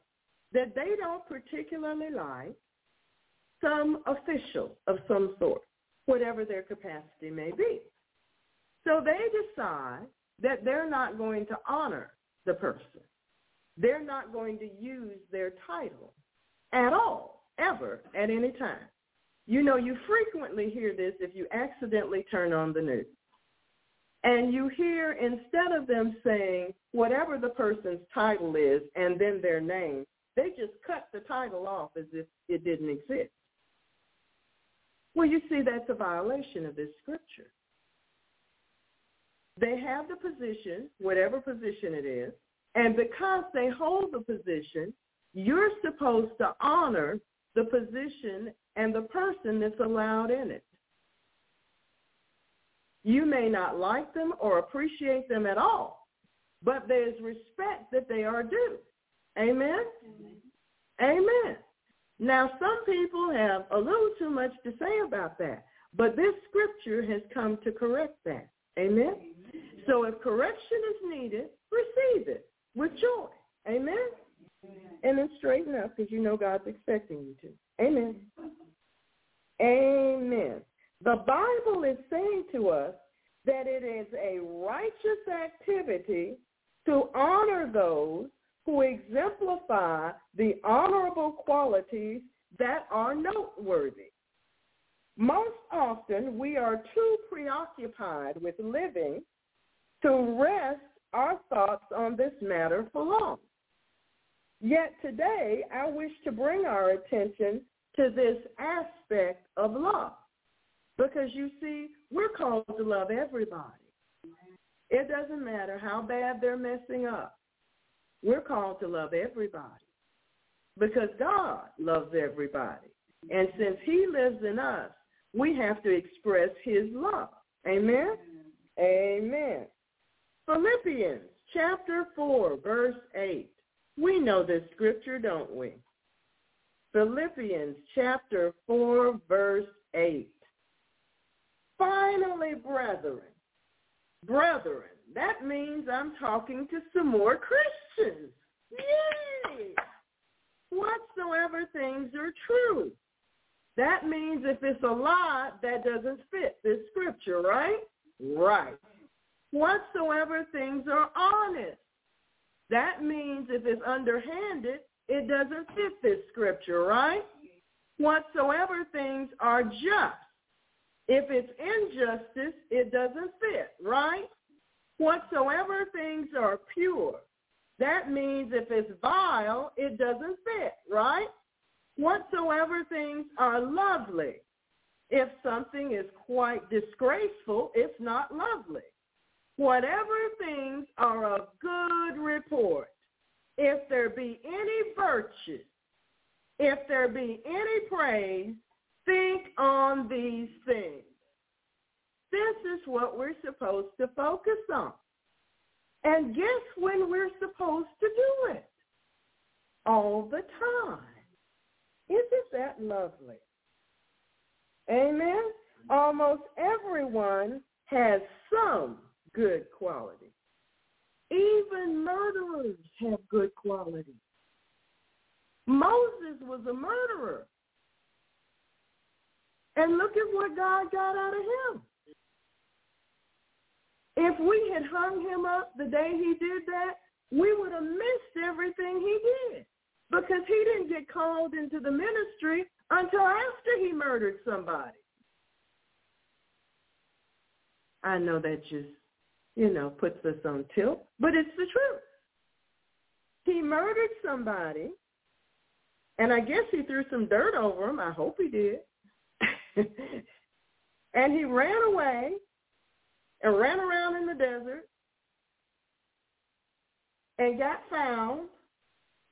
that they don't particularly like some official of some sort, whatever their capacity may be. So they decide that they're not going to honor the person. They're not going to use their title at all, ever, at any time. You know, you frequently hear this if you accidentally turn on the news. And you hear, instead of them saying whatever the person's title is and then their name, they just cut the title off as if it didn't exist. Well, you see, that's a violation of this scripture. They have the position, whatever position it is, and because they hold the position, you're supposed to honor the position and the person that's allowed in it. You may not like them or appreciate them at all, but there's respect that they are due. Amen? Amen. Amen. Now, some people have a little too much to say about that, but this scripture has come to correct that. Amen? So if correction is needed, receive it with joy. Amen? And then straighten up because you know God's expecting you to. Amen. Amen. The Bible is saying to us that it is a righteous activity to honor those who exemplify the honorable qualities that are noteworthy. Most often, we are too preoccupied with living to rest our thoughts on this matter for long. Yet today, I wish to bring our attention to this aspect of love. Because you see, we're called to love everybody. It doesn't matter how bad they're messing up. We're called to love everybody. Because God loves everybody. And since he lives in us, we have to express his love. Amen? Amen. Philippians chapter 4, verse 8. We know this scripture, don't we? Philippians chapter 4, verse 8. Finally, brethren, brethren, That means I'm talking to some more Christians. Yay! Whatsoever things are true. That means if it's a lie, that doesn't fit this scripture, right? Right. Whatsoever things are honest. That means if it's underhanded, it doesn't fit this scripture, right? Whatsoever things are just. If it's injustice, it doesn't fit, right? Whatsoever things are pure. That means if it's vile, it doesn't fit, right? Whatsoever things are lovely. If something is quite disgraceful, it's not lovely. Whatever things are of good report. If there be any virtue, if there be any praise, think on these things. This is what we're supposed to focus on. And guess when we're supposed to do it? All the time. Lovely? Amen? Almost everyone has some good quality. Even murderers have good qualities. Moses was a murderer. And look at what God got out of him. If we had hung him up the day he did that, we would have missed everything he did because he didn't get called into the ministry until after he murdered somebody. I know that just, you know, puts us on tilt, but it's the truth. He murdered somebody, and I guess he threw some dirt over him. I hope he did. and he ran away and ran around in the desert and got found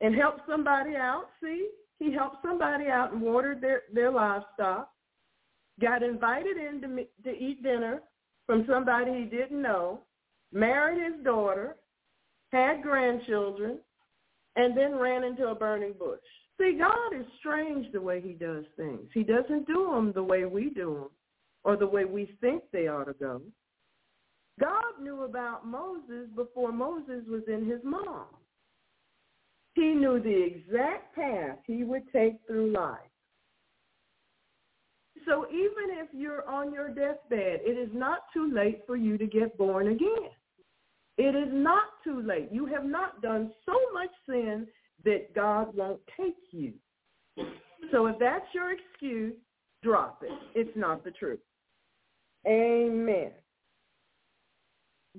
and helped somebody out. See, he helped somebody out and watered their, their livestock, got invited in to, to eat dinner from somebody he didn't know, married his daughter, had grandchildren, and then ran into a burning bush. See, God is strange the way he does things. He doesn't do them the way we do them or the way we think they ought to go. God knew about Moses before Moses was in his mom. He knew the exact path he would take through life. So even if you're on your deathbed, it is not too late for you to get born again. It is not too late. You have not done so much sin that God won't take you. So if that's your excuse, drop it. It's not the truth. Amen.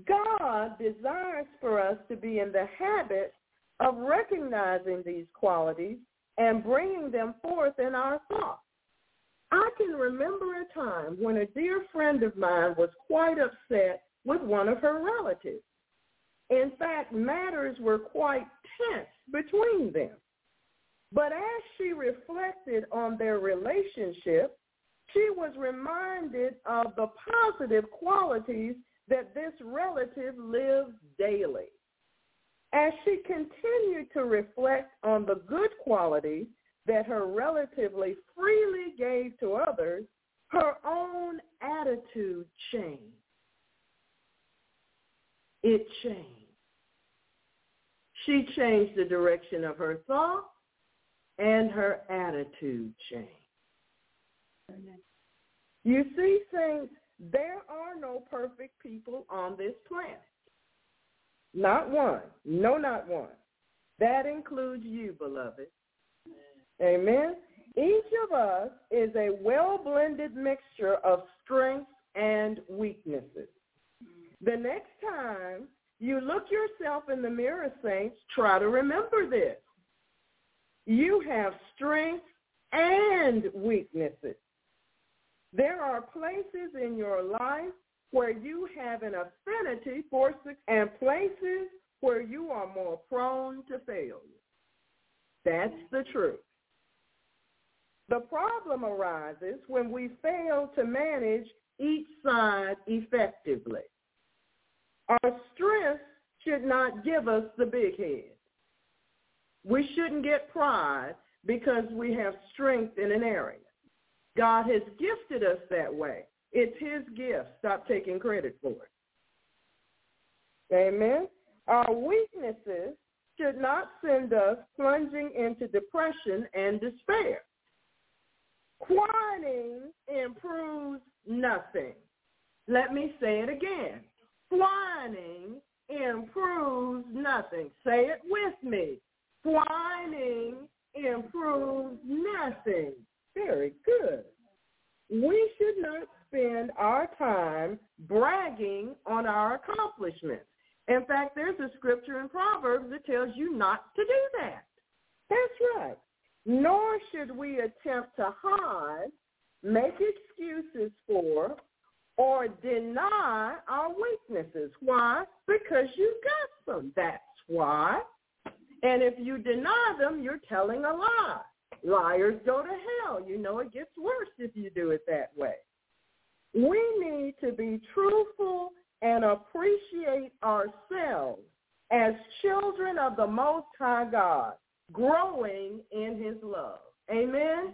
God desires for us to be in the habit of recognizing these qualities and bringing them forth in our thoughts. I can remember a time when a dear friend of mine was quite upset with one of her relatives. In fact, matters were quite tense between them. But as she reflected on their relationship, she was reminded of the positive qualities that this relative lives daily. As she continued to reflect on the good qualities that her relatively freely gave to others, her own attitude changed. It changed. She changed the direction of her thought and her attitude changed. You see, saints, there are no perfect people on this planet. Not one. No, not one. That includes you, beloved. Amen. Each of us is a well-blended mixture of strengths and weaknesses. The next time you look yourself in the mirror, saints, try to remember this. You have strengths and weaknesses. There are places in your life where you have an affinity for success and places where you are more prone to failure. That's the truth. The problem arises when we fail to manage each side effectively. Our strength should not give us the big head. We shouldn't get pride because we have strength in an area. God has gifted us that way. It's his gift. Stop taking credit for it. Amen. Our weaknesses should not send us plunging into depression and despair. Whining improves nothing. Let me say it again. Whining improves nothing. Say it with me. Whining improves nothing. Very good. We should not spend our time bragging on our accomplishments. In fact, there's a scripture in Proverbs that tells you not to do that. That's right. Nor should we attempt to hide, make excuses for, or deny our weaknesses. Why? Because you got them. That's why. And if you deny them, you're telling a lie. Liars go to hell. You know it gets worse if you do it that way. We need to be truthful and appreciate ourselves as children of the Most High God, growing in his love. Amen?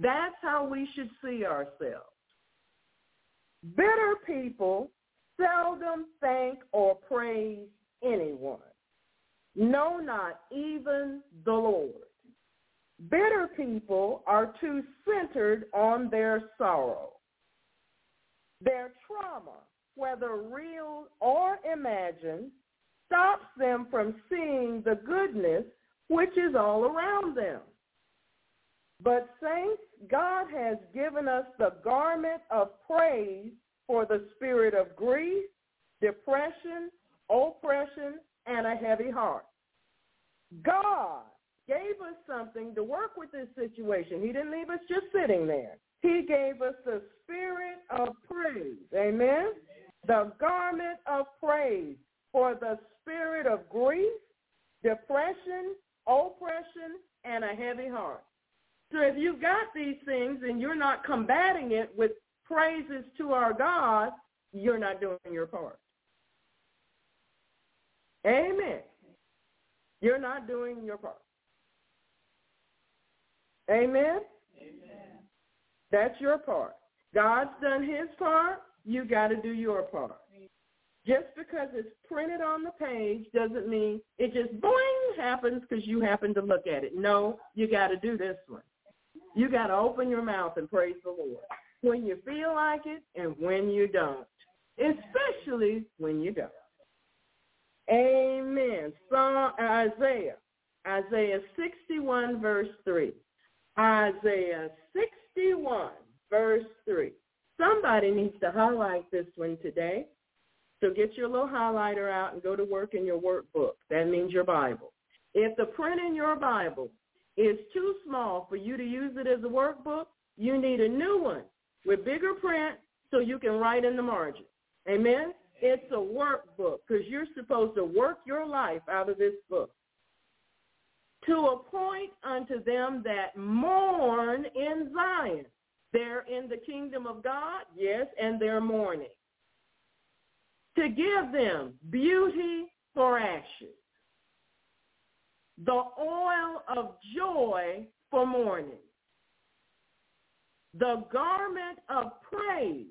That's how we should see ourselves. Bitter people seldom thank or praise anyone. No, not even the Lord. Bitter people are too centered on their sorrow. Their trauma, whether real or imagined, stops them from seeing the goodness which is all around them. But saints, God has given us the garment of praise for the spirit of grief, depression, oppression, and a heavy heart. God gave us something to work with this situation. He didn't leave us just sitting there. He gave us the spirit of praise. Amen? The garment of praise for the spirit of grief, depression, oppression, and a heavy heart. So if you've got these things and you're not combating it with praises to our God, you're not doing your part. Amen. You're not doing your part. Amen? Amen. That's your part. God's done his part. You got to do your part. Just because it's printed on the page doesn't mean it just boing happens because you happen to look at it. No, you got to do this one. You got to open your mouth and praise the Lord when you feel like it and when you don't, especially when you don't. Amen. Psalm Isaiah, Isaiah 61 verse 3. Isaiah 61 verse 3. Somebody needs to highlight this one today. So get your little highlighter out and go to work in your workbook. That means your Bible. If the print in your Bible is too small for you to use it as a workbook, you need a new one with bigger print so you can write in the margin. Amen? It's a workbook because you're supposed to work your life out of this book. To appoint unto them that mourn in Zion. They're in the kingdom of God, yes, and they're mourning. To give them beauty for ashes, the oil of joy for mourning, the garment of praise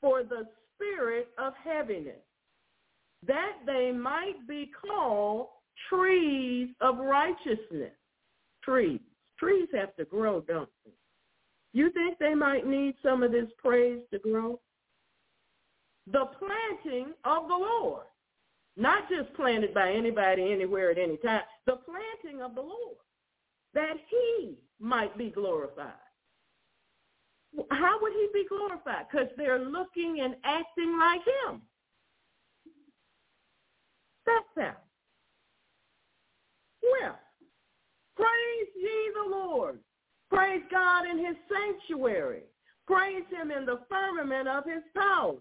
for the spirit of heaviness, that they might be called trees of righteousness. Trees. Trees have to grow, don't they? You think they might need some of this praise to grow? The planting of the Lord. Not just planted by anybody anywhere at any time. The planting of the Lord. That he might be glorified. How would he be glorified? Because they're looking and acting like him. That's how. Well, praise ye the Lord. Praise God in his sanctuary. Praise him in the firmament of his power.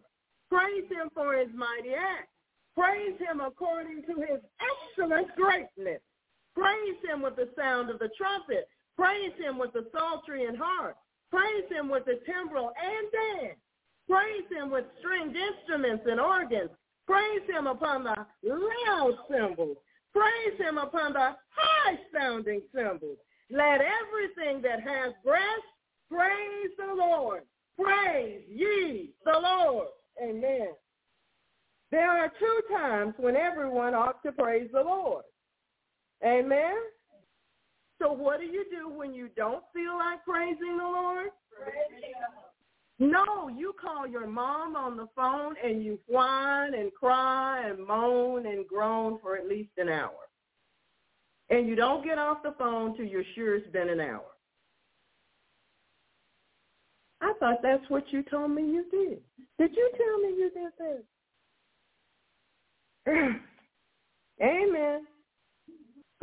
Praise him for his mighty acts. Praise him according to his excellent greatness. Praise him with the sound of the trumpet. Praise him with the psaltery and harp. Praise him with the timbrel and dance. Praise him with stringed instruments and organs. Praise him upon the loud cymbals. Praise him upon the high-sounding cymbals. Let everything that has breath praise the Lord. Praise ye the Lord. Amen. There are two times when everyone ought to praise the Lord. Amen? So what do you do when you don't feel like praising the Lord? No, you call your mom on the phone and you whine and cry and moan and groan for at least an hour. And you don't get off the phone till you're sure it's been an hour. I thought that's what you told me you did. Did you tell me you did that? Amen.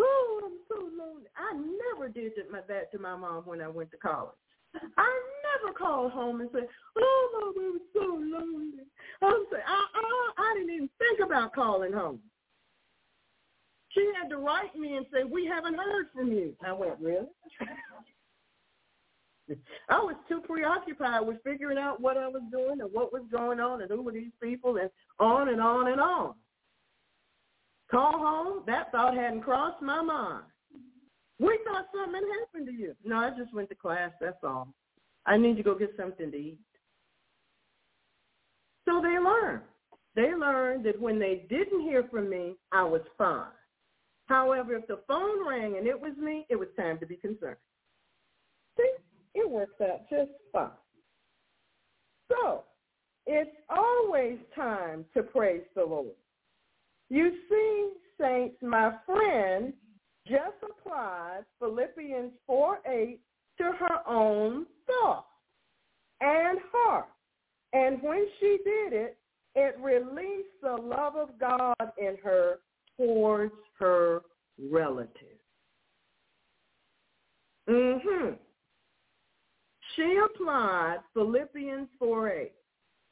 Oh, I'm so lonely. I never did that to my mom when I went to college. I never called home and said, "Oh, mom, I so lonely." I'm saying, I, I, I didn't even think about calling home. She had to write me and say, "We haven't heard from you." I went, "Really?" I was too preoccupied with figuring out what I was doing and what was going on and who were these people and on and on and on. Call home, that thought hadn't crossed my mind. We thought something happened to you. No, I just went to class, that's all. I need to go get something to eat. So they learned. They learned that when they didn't hear from me, I was fine. However, if the phone rang and it was me, it was time to be concerned. See, it works out just fine. So, it's always time to praise the Lord. You see, saints, my friend just applied Philippians 4, 8 to her own thoughts and heart. And when she did it, it released the love of God in her towards her relatives. Mm-hmm. She applied Philippians 4, 8.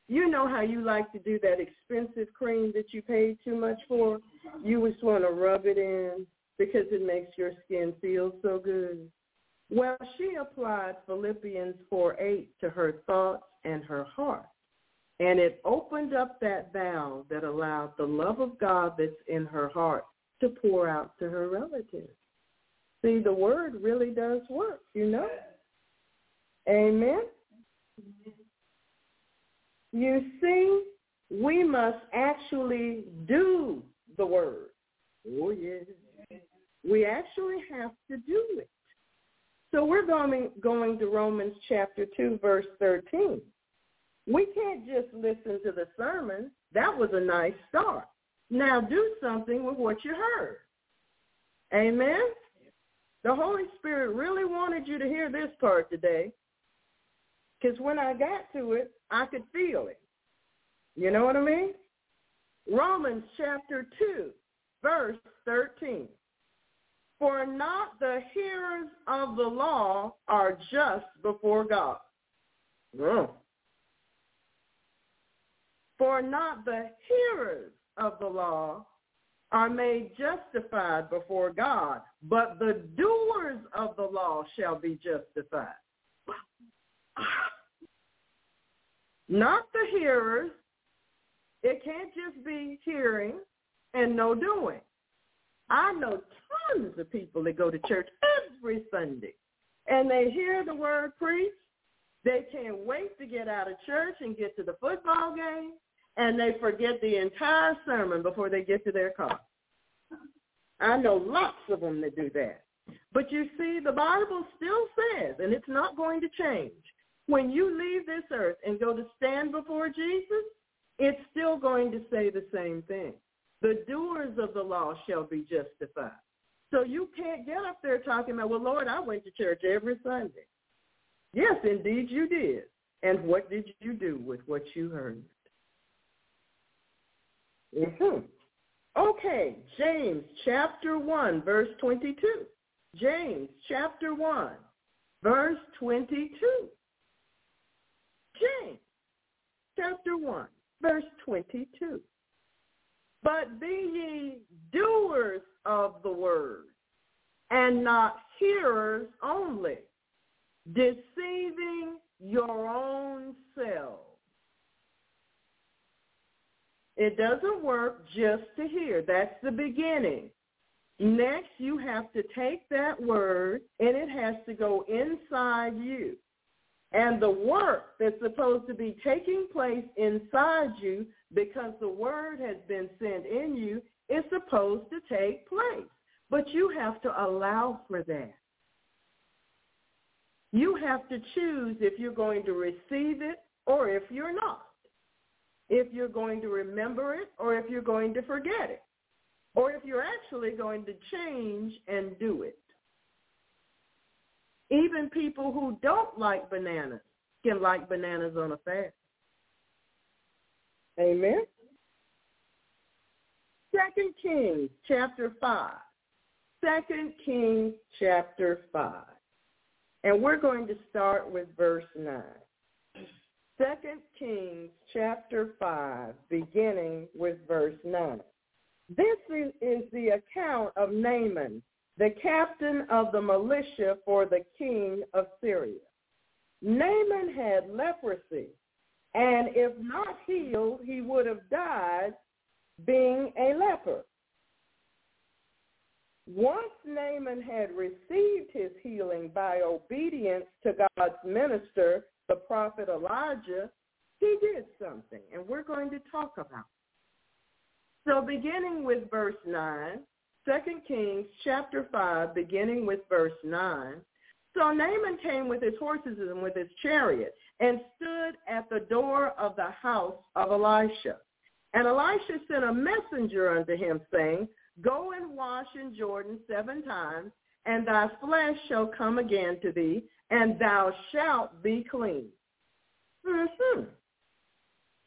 You know how you like to do that expensive cream that you paid too much for? You just want to rub it in because it makes your skin feel so good. Well, she applied Philippians 4:8 to her thoughts and her heart. And it opened up that valve that allowed the love of God that's in her heart to pour out to her relatives. See, the word really does work, you know? Amen? You see, we must actually do the word. Oh, yes. We actually have to do it. So we're going, going to Romans chapter 2, verse 13. We can't just listen to the sermon. That was a nice start. Now do something with what you heard. Amen? The Holy Spirit really wanted you to hear this part today because when I got to it, I could feel it. You know what I mean? Romans chapter 2, verse 13. For not the hearers of the law are just before God. Mm. For not the hearers of the law are made justified before God, but the doers of the law shall be justified. Not the hearers. It can't just be hearing and no doing. I know tons of people that go to church every Sunday and they hear the word preached. They can't wait to get out of church and get to the football game and they forget the entire sermon before they get to their car. I know lots of them that do that. But you see, the Bible still says, and it's not going to change, when you leave this earth and go to stand before Jesus, it's still going to say the same thing. The doers of the law shall be justified. So you can't get up there talking about, well, Lord, I went to church every Sunday. Yes, indeed you did. And what did you do with what you heard? Mm-hmm. Okay, James chapter 1, verse 22. James chapter 1, verse 22. James chapter 1, verse 22. But be ye doers of the word, and not hearers only, deceiving your own selves. It doesn't work just to hear. That's the beginning. Next, you have to take that word and it has to go inside you. And the work that's supposed to be taking place inside you because the word has been sent in you, it's supposed to take place. But you have to allow for that. You have to choose if you're going to receive it or if you're not. If you're going to remember it or if you're going to forget it. Or if you're actually going to change and do it. Even people who don't like bananas can like bananas on a fast. Amen. Second Kings chapter 5. Second Kings chapter 5. And we're going to start with verse 9. Second Kings chapter 5, beginning with verse 9. This is, is the account of Naaman, the captain of the militia for the king of Syria. Naaman had leprosy, and if not healed, he would have died being a leper. Once Naaman had received his healing by obedience to God's minister, the prophet Elijah, he did something, and we're going to talk about it. So beginning with verse 9, 2 Kings chapter 5, beginning with verse 9, so Naaman came with his horses and with his chariot and stood at the door of the house of Elisha. And Elisha sent a messenger unto him, saying, Go and wash in Jordan seven times, and thy flesh shall come again to thee, and thou shalt be clean. Mm-hmm.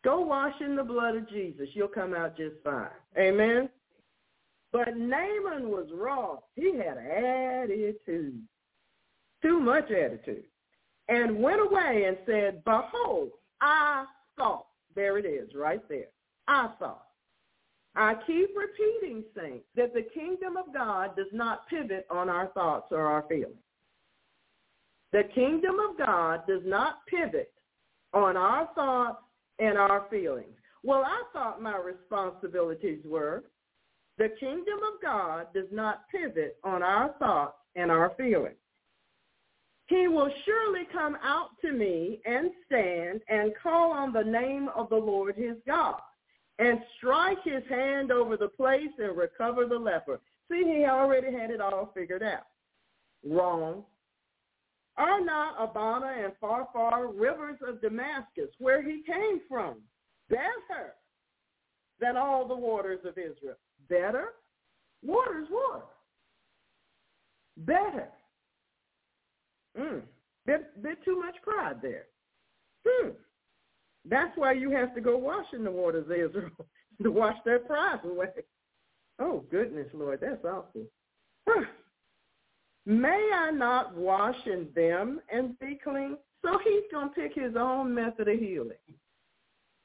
Go wash in the blood of Jesus. You'll come out just fine. Amen. But Naaman was wrong. He had attitude, too much attitude, and went away and said, Behold, I thought. There it is, right there. I thought I keep repeating, saints, that the kingdom of God does not pivot on our thoughts or our feelings. The kingdom of God does not pivot on our thoughts and our feelings. Well, I thought my responsibilities were the kingdom of God does not pivot on our thoughts and our feelings. He will surely come out to me and stand and call on the name of the Lord his God and strike his hand over the place and recover the leper. See, he already had it all figured out. Wrong. Are not Abana and Pharpar rivers of Damascus, where he came from, better than all the waters of Israel? Better? Water's water. Better. Mm. Bit, bit too much pride there. Hmm. That's why you have to go wash in the waters, Israel, to wash that pride away. Oh, goodness, Lord, that's awful. May I not wash in them and be clean? So he's going to pick his own method of healing.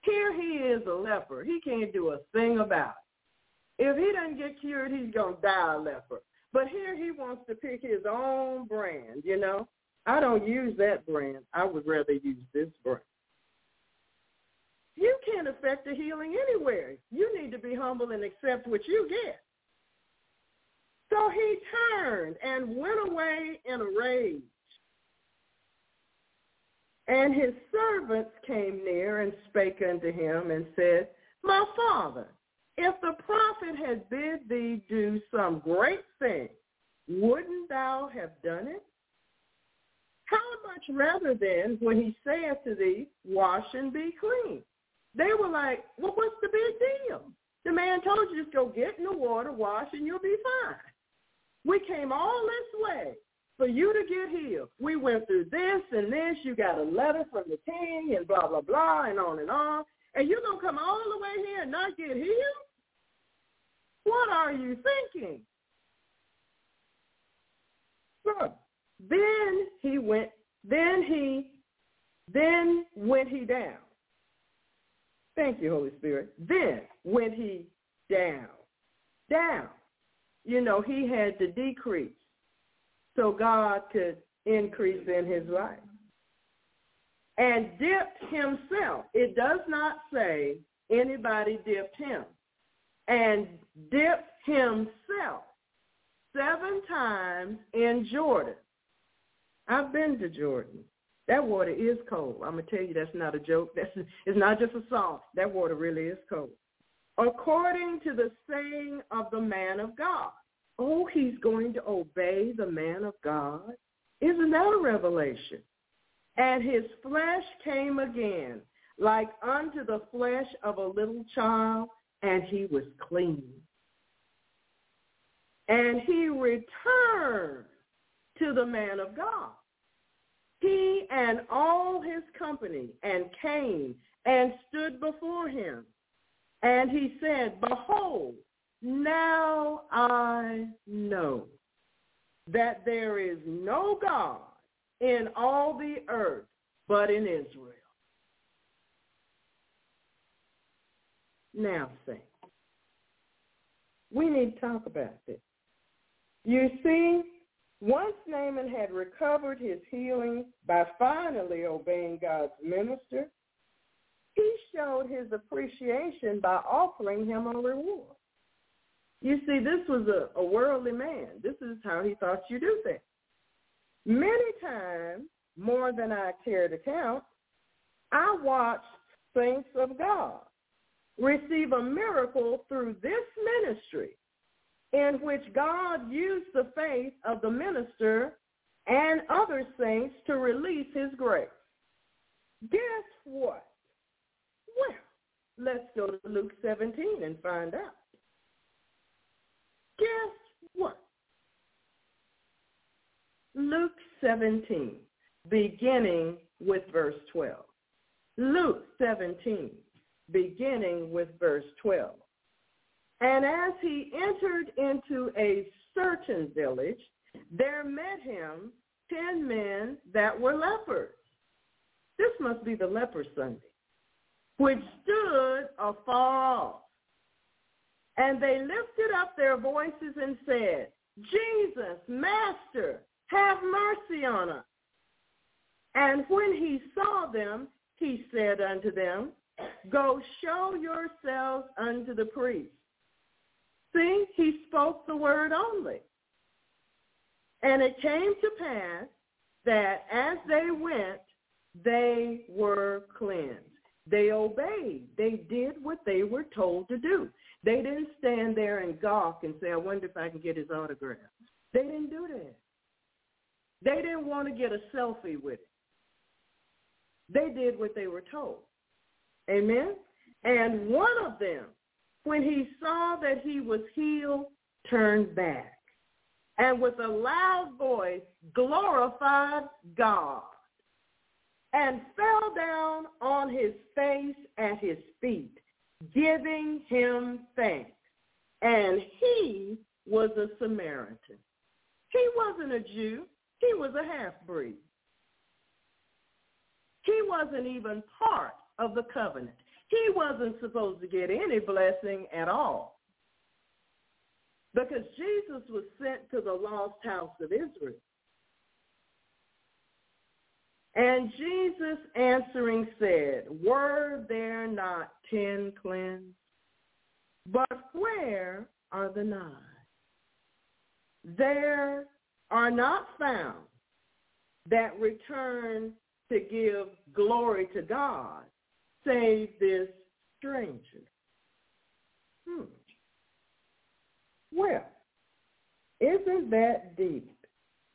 Here he is a leper. He can't do a thing about it. If he doesn't get cured, he's going to die a leper. But here he wants to pick his own brand, you know. I don't use that brand. I would rather use this brand. You can't affect the healing anywhere. You need to be humble and accept what you get. So he turned and went away in a rage. And his servants came near and spake unto him and said, My father, if the prophet had bid thee do some great thing, wouldn't thou have done it? How much rather then when he saith to thee, Wash and be clean? They were like, well, what's the big deal? The man told you just go get in the water, wash, and you'll be fine. We came all this way for you to get healed. We went through this and this. You got a letter from the king and blah, blah, blah, and on and on. And you're going to come all the way here and not get healed? What are you thinking? So then he went, then he, then went he down Thank you, Holy Spirit. Then went he down, down. You know, he had to decrease so God could increase in his life. And dipped himself. It does not say anybody dipped him. And dipped himself seven times in Jordan. I've been to Jordan. That water is cold. I'm gonna tell you that's not a joke. That's it's not just a song. That water really is cold. According to the saying of the man of God. Oh, he's going to obey the man of God. Isn't that a revelation? And his flesh came again, like unto the flesh of a little child, and he was clean. And he returned to the man of God he and all his company, and came and stood before him. And he said, Behold, now I know that there is no God in all the earth but in Israel. Now, saints, we need to talk about this. You see, once Naaman had recovered his healing by finally obeying God's minister, he showed his appreciation by offering him a reward. You see, this was a, a worldly man. This is how he thought you do things. Many times, more than I care to count, I watched saints of God receive a miracle through this ministry in which God used the faith of the minister and other saints to release his grace. Guess what? Well, let's go to Luke 17 and find out. Guess what? Luke 17, beginning with verse 12. Luke 17, beginning with verse 12. And as he entered into a certain village, there met him ten men that were lepers. This must be the leper Sunday, which stood afar off. And they lifted up their voices and said, Jesus, Master, have mercy on us. And when he saw them, he said unto them, Go show yourselves unto the priest. See, he spoke the word only. And it came to pass that as they went, they were cleansed. They obeyed. They did what they were told to do. They didn't stand there and gawk and say, I wonder if I can get his autograph. They didn't do that. They didn't want to get a selfie with it. They did what they were told. Amen? And one of them when he saw that he was healed, turned back and with a loud voice glorified God and fell down on his face at his feet, giving him thanks. And he was a Samaritan. He wasn't a Jew. He was a half-breed. He wasn't even part of the covenant. He wasn't supposed to get any blessing at all because Jesus was sent to the lost house of Israel. And Jesus answering said, Were there not ten cleansed? But where are the nine? There are not found that return to give glory to God save this stranger. Hmm. Well, isn't that deep?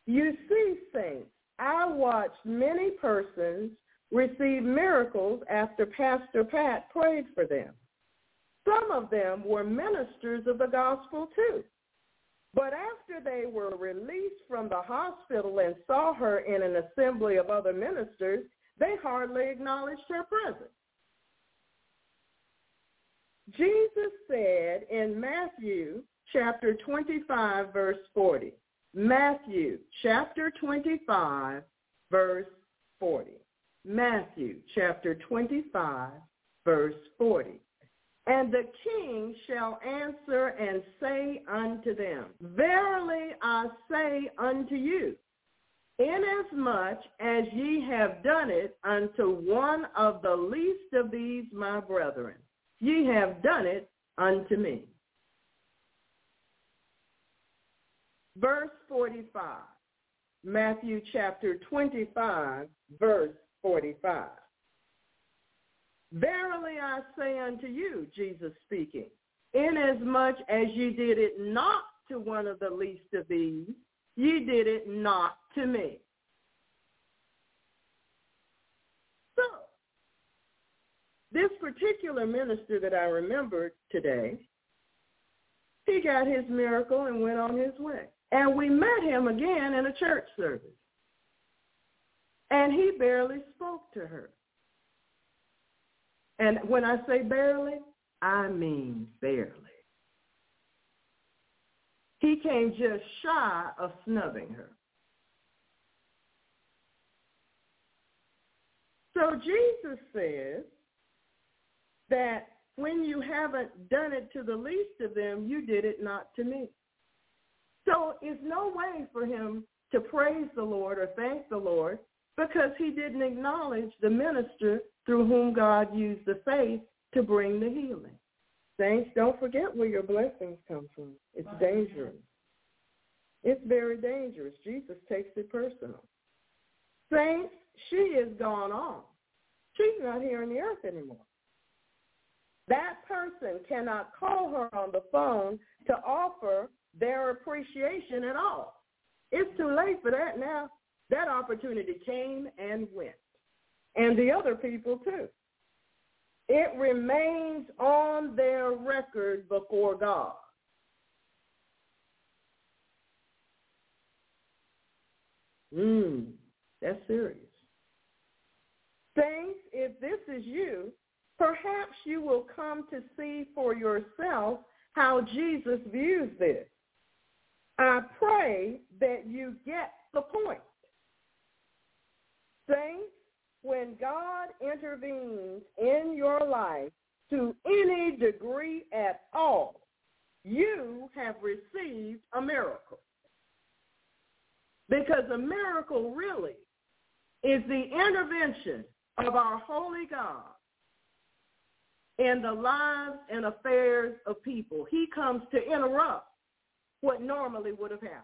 You see, saints, I watched many persons receive miracles after Pastor Pat prayed for them. Some of them were ministers of the gospel too. But after they were released from the hospital and saw her in an assembly of other ministers, they hardly acknowledged her presence. Jesus said in Matthew chapter 25, verse 40. Matthew chapter 25, verse 40. Matthew chapter 25, verse 40. And the king shall answer and say unto them, Verily I say unto you, inasmuch as ye have done it unto one of the least of these my brethren, ye have done it unto me. Verse 45. Matthew chapter 25, verse 45. Verily I say unto you, Jesus speaking, inasmuch as ye did it not to one of the least of these, ye did it not to me. So, this particular minister that I remembered today, he got his miracle and went on his way. And we met him again in a church service. And he barely spoke to her. And when I say barely, I mean barely. He came just shy of snubbing her. So Jesus says that when you haven't done it to the least of them, you did it not to me. So it's no way for him to praise the Lord or thank the Lord because he didn't acknowledge the minister through whom God used the faith to bring the healing. Saints, don't forget where your blessings come from. It's dangerous. It's very dangerous. Jesus takes it personal. Saints, she is gone on. She's not here on the earth anymore. That person cannot call her on the phone to offer their appreciation at all. It's too late for that now. That opportunity came and went. And the other people too. It remains on their record before God. Mmm, that's serious. Saints, if this is you, perhaps you will come to see for yourself how Jesus views this. I pray that you get the point. Saints, when God intervenes in your life to any degree at all, you have received a miracle. Because a miracle really is the intervention of our holy God in the lives and affairs of people. He comes to interrupt what normally would have happened.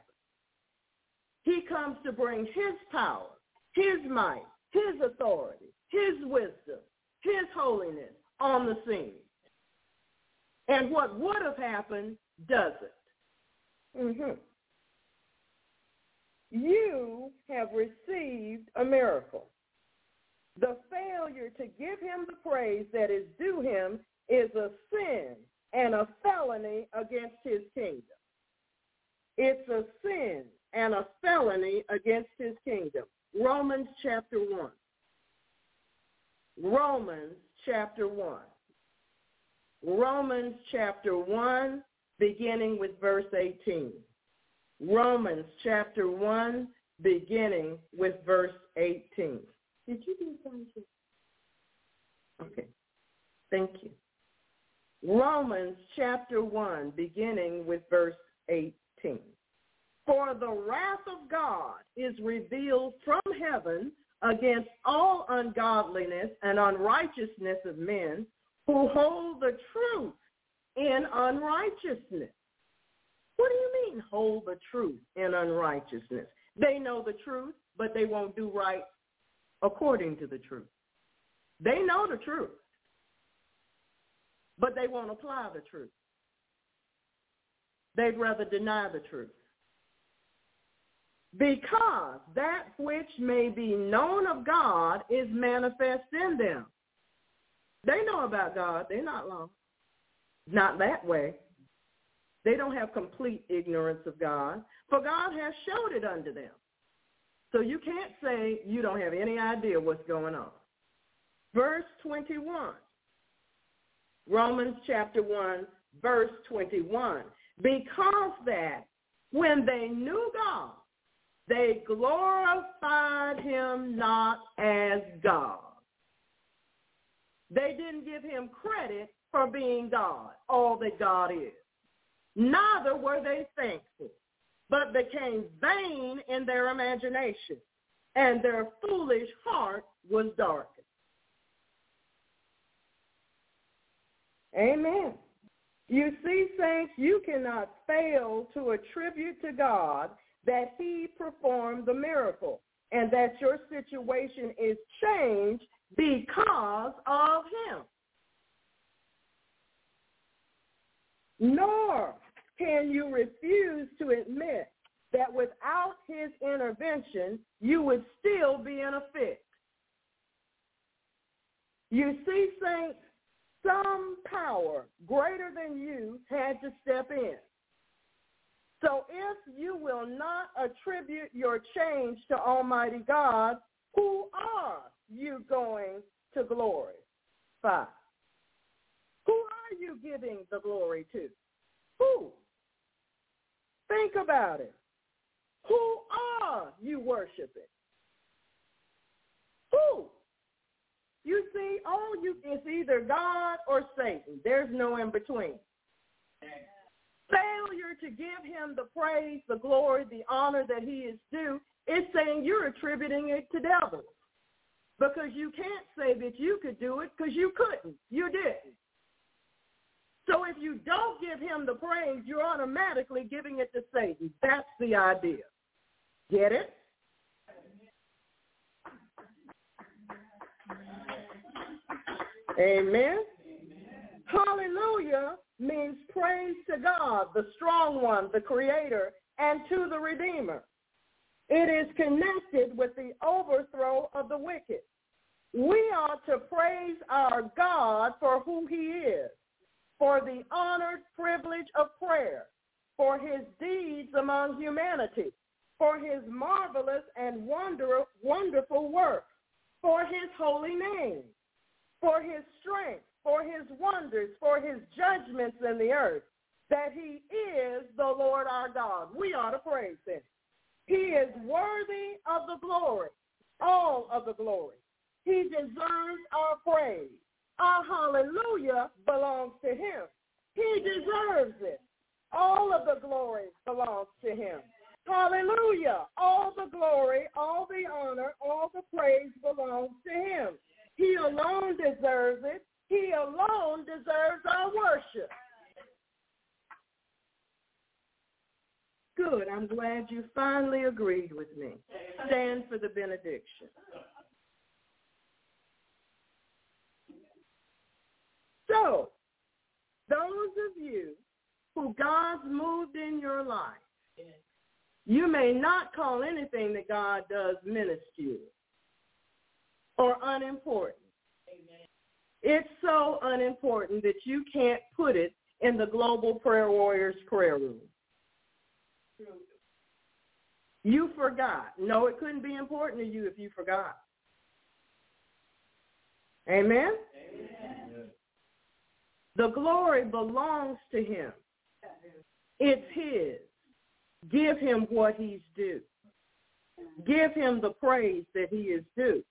He comes to bring his power, his might, his authority, his wisdom, his holiness on the scene. And what would have happened doesn't. Mm-hmm. You have received a miracle. The failure to give him the praise that is due him is a sin and a felony against his kingdom. It's a sin and a felony against his kingdom. Romans chapter 1. Romans chapter 1. Romans chapter 1, beginning with verse 18. Romans chapter 1, beginning with verse 18. Did you do something? Okay. Thank you. Romans chapter 1, beginning with verse 18. For the wrath of God is revealed from heaven against all ungodliness and unrighteousness of men who hold the truth in unrighteousness. What do you mean hold the truth in unrighteousness? They know the truth, but they won't do right according to the truth. They know the truth, but they won't apply the truth. They'd rather deny the truth. Because that which may be known of God is manifest in them. They know about God. They're not lost. Not that way. They don't have complete ignorance of God, for God has showed it unto them. So you can't say you don't have any idea what's going on. Verse 21. Romans chapter 1, verse 21. Because that when they knew God, they glorified him not as God. They didn't give him credit for being God, all that God is. Neither were they thankful, but became vain in their imagination, and their foolish heart was darkened. Amen. You see, saints, you cannot fail to attribute to God that he performed the miracle and that your situation is changed because of him. Nor can you refuse to admit that without his intervention, you would still be in a fit. You see, saints, some power greater than you had to step in. So if you will not attribute your change to Almighty God, who are you going to glory? Five. Who are you giving the glory to? Who? Think about it. Who are you worshiping? Who? You see, all you it's either God or Satan. There's no in between. Failure to give him the praise, the glory, the honor that he is due is saying you're attributing it to devils. Because you can't say that you could do it because you couldn't. You didn't. So if you don't give him the praise, you're automatically giving it to Satan. That's the idea. Get it? Amen. Hallelujah means praise to God, the strong one, the creator, and to the Redeemer. It is connected with the overthrow of the wicked. We are to praise our God for who he is, for the honored privilege of prayer, for his deeds among humanity, for his marvelous and wonder, wonderful work, for his holy name, for his strength, for his wonders, for his judgments in the earth, that he is the Lord our God. We ought to praise him. He is worthy of the glory, all of the glory. He deserves our praise. Our hallelujah belongs to him. He deserves it. All of the glory belongs to him. Hallelujah. All the glory, all the honor, all the praise belongs to him. He alone deserves it. He alone deserves our worship. Good. I'm glad you finally agreed with me. Stand for the benediction. So, those of you who God's moved in your life, you may not call anything that God does minuscule or unimportant. It's so unimportant that you can't put it in the Global Prayer Warriors prayer room. You forgot. No, it couldn't be important to you if you forgot. Amen? Amen. The glory belongs to him. It's his. Give him what he's due. Give him the praise that he is due.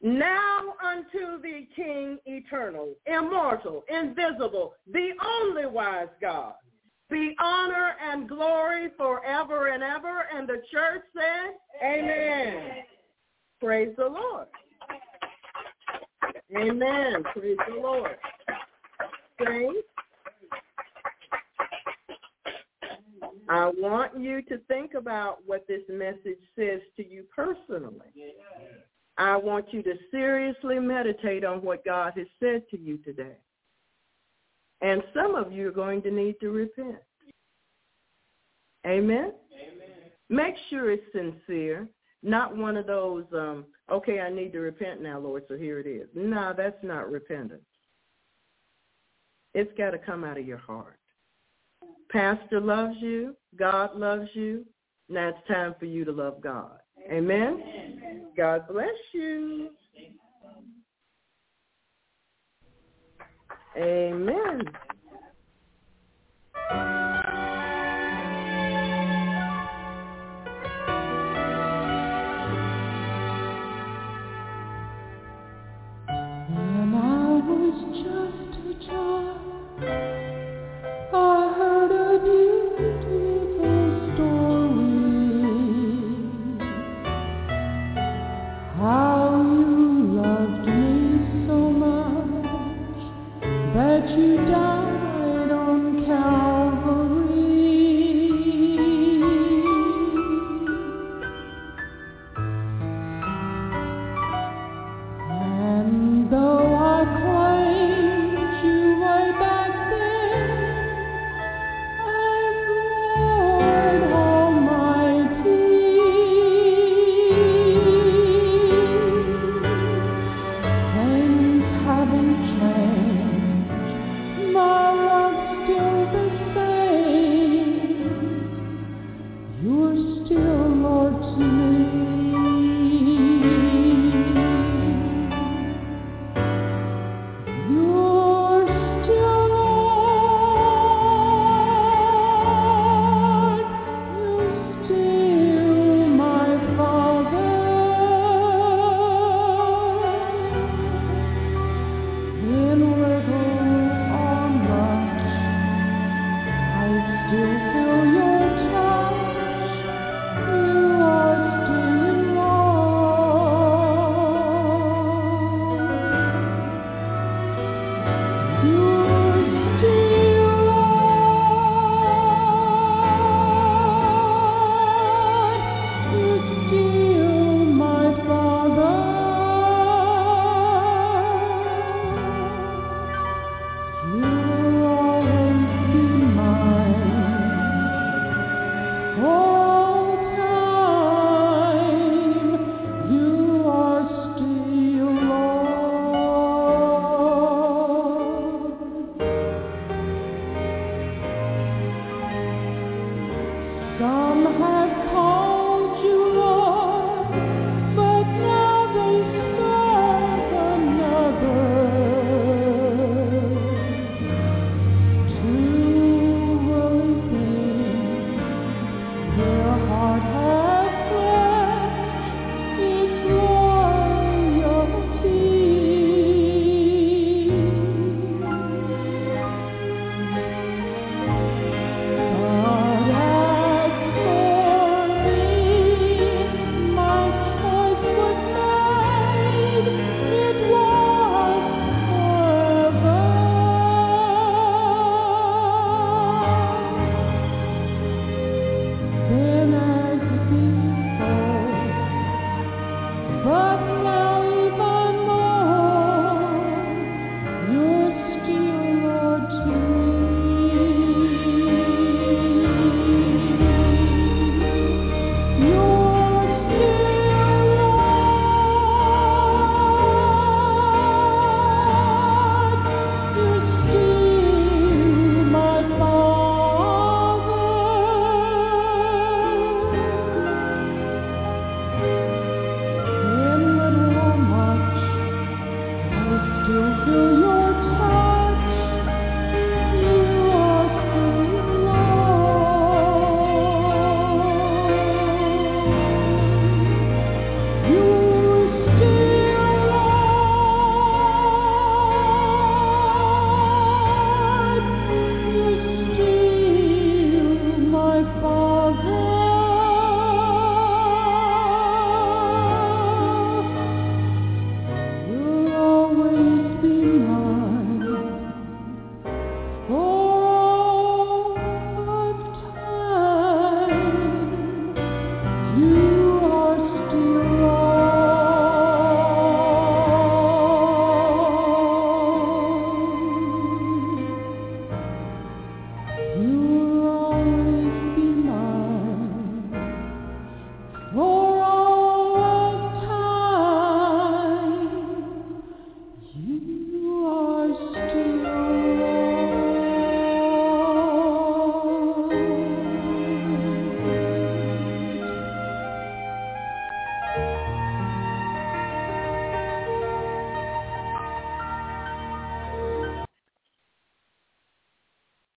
Now unto the King eternal, immortal, invisible, the only wise God, be honor and glory forever and ever. And the church said, Amen. Praise the Lord. Amen. Praise the Lord. Saints, I want you to think about what this message says to you personally. I want you to seriously meditate on what God has said to you today. And some of you are going to need to repent. Amen? Amen. Make sure it's sincere, not one of those, um, okay, I need to repent now, Lord, so here it is. No, that's not repentance. It's got to come out of your heart. Pastor loves you. God loves you. Now it's time for you to love God. Amen. God bless you. Amen.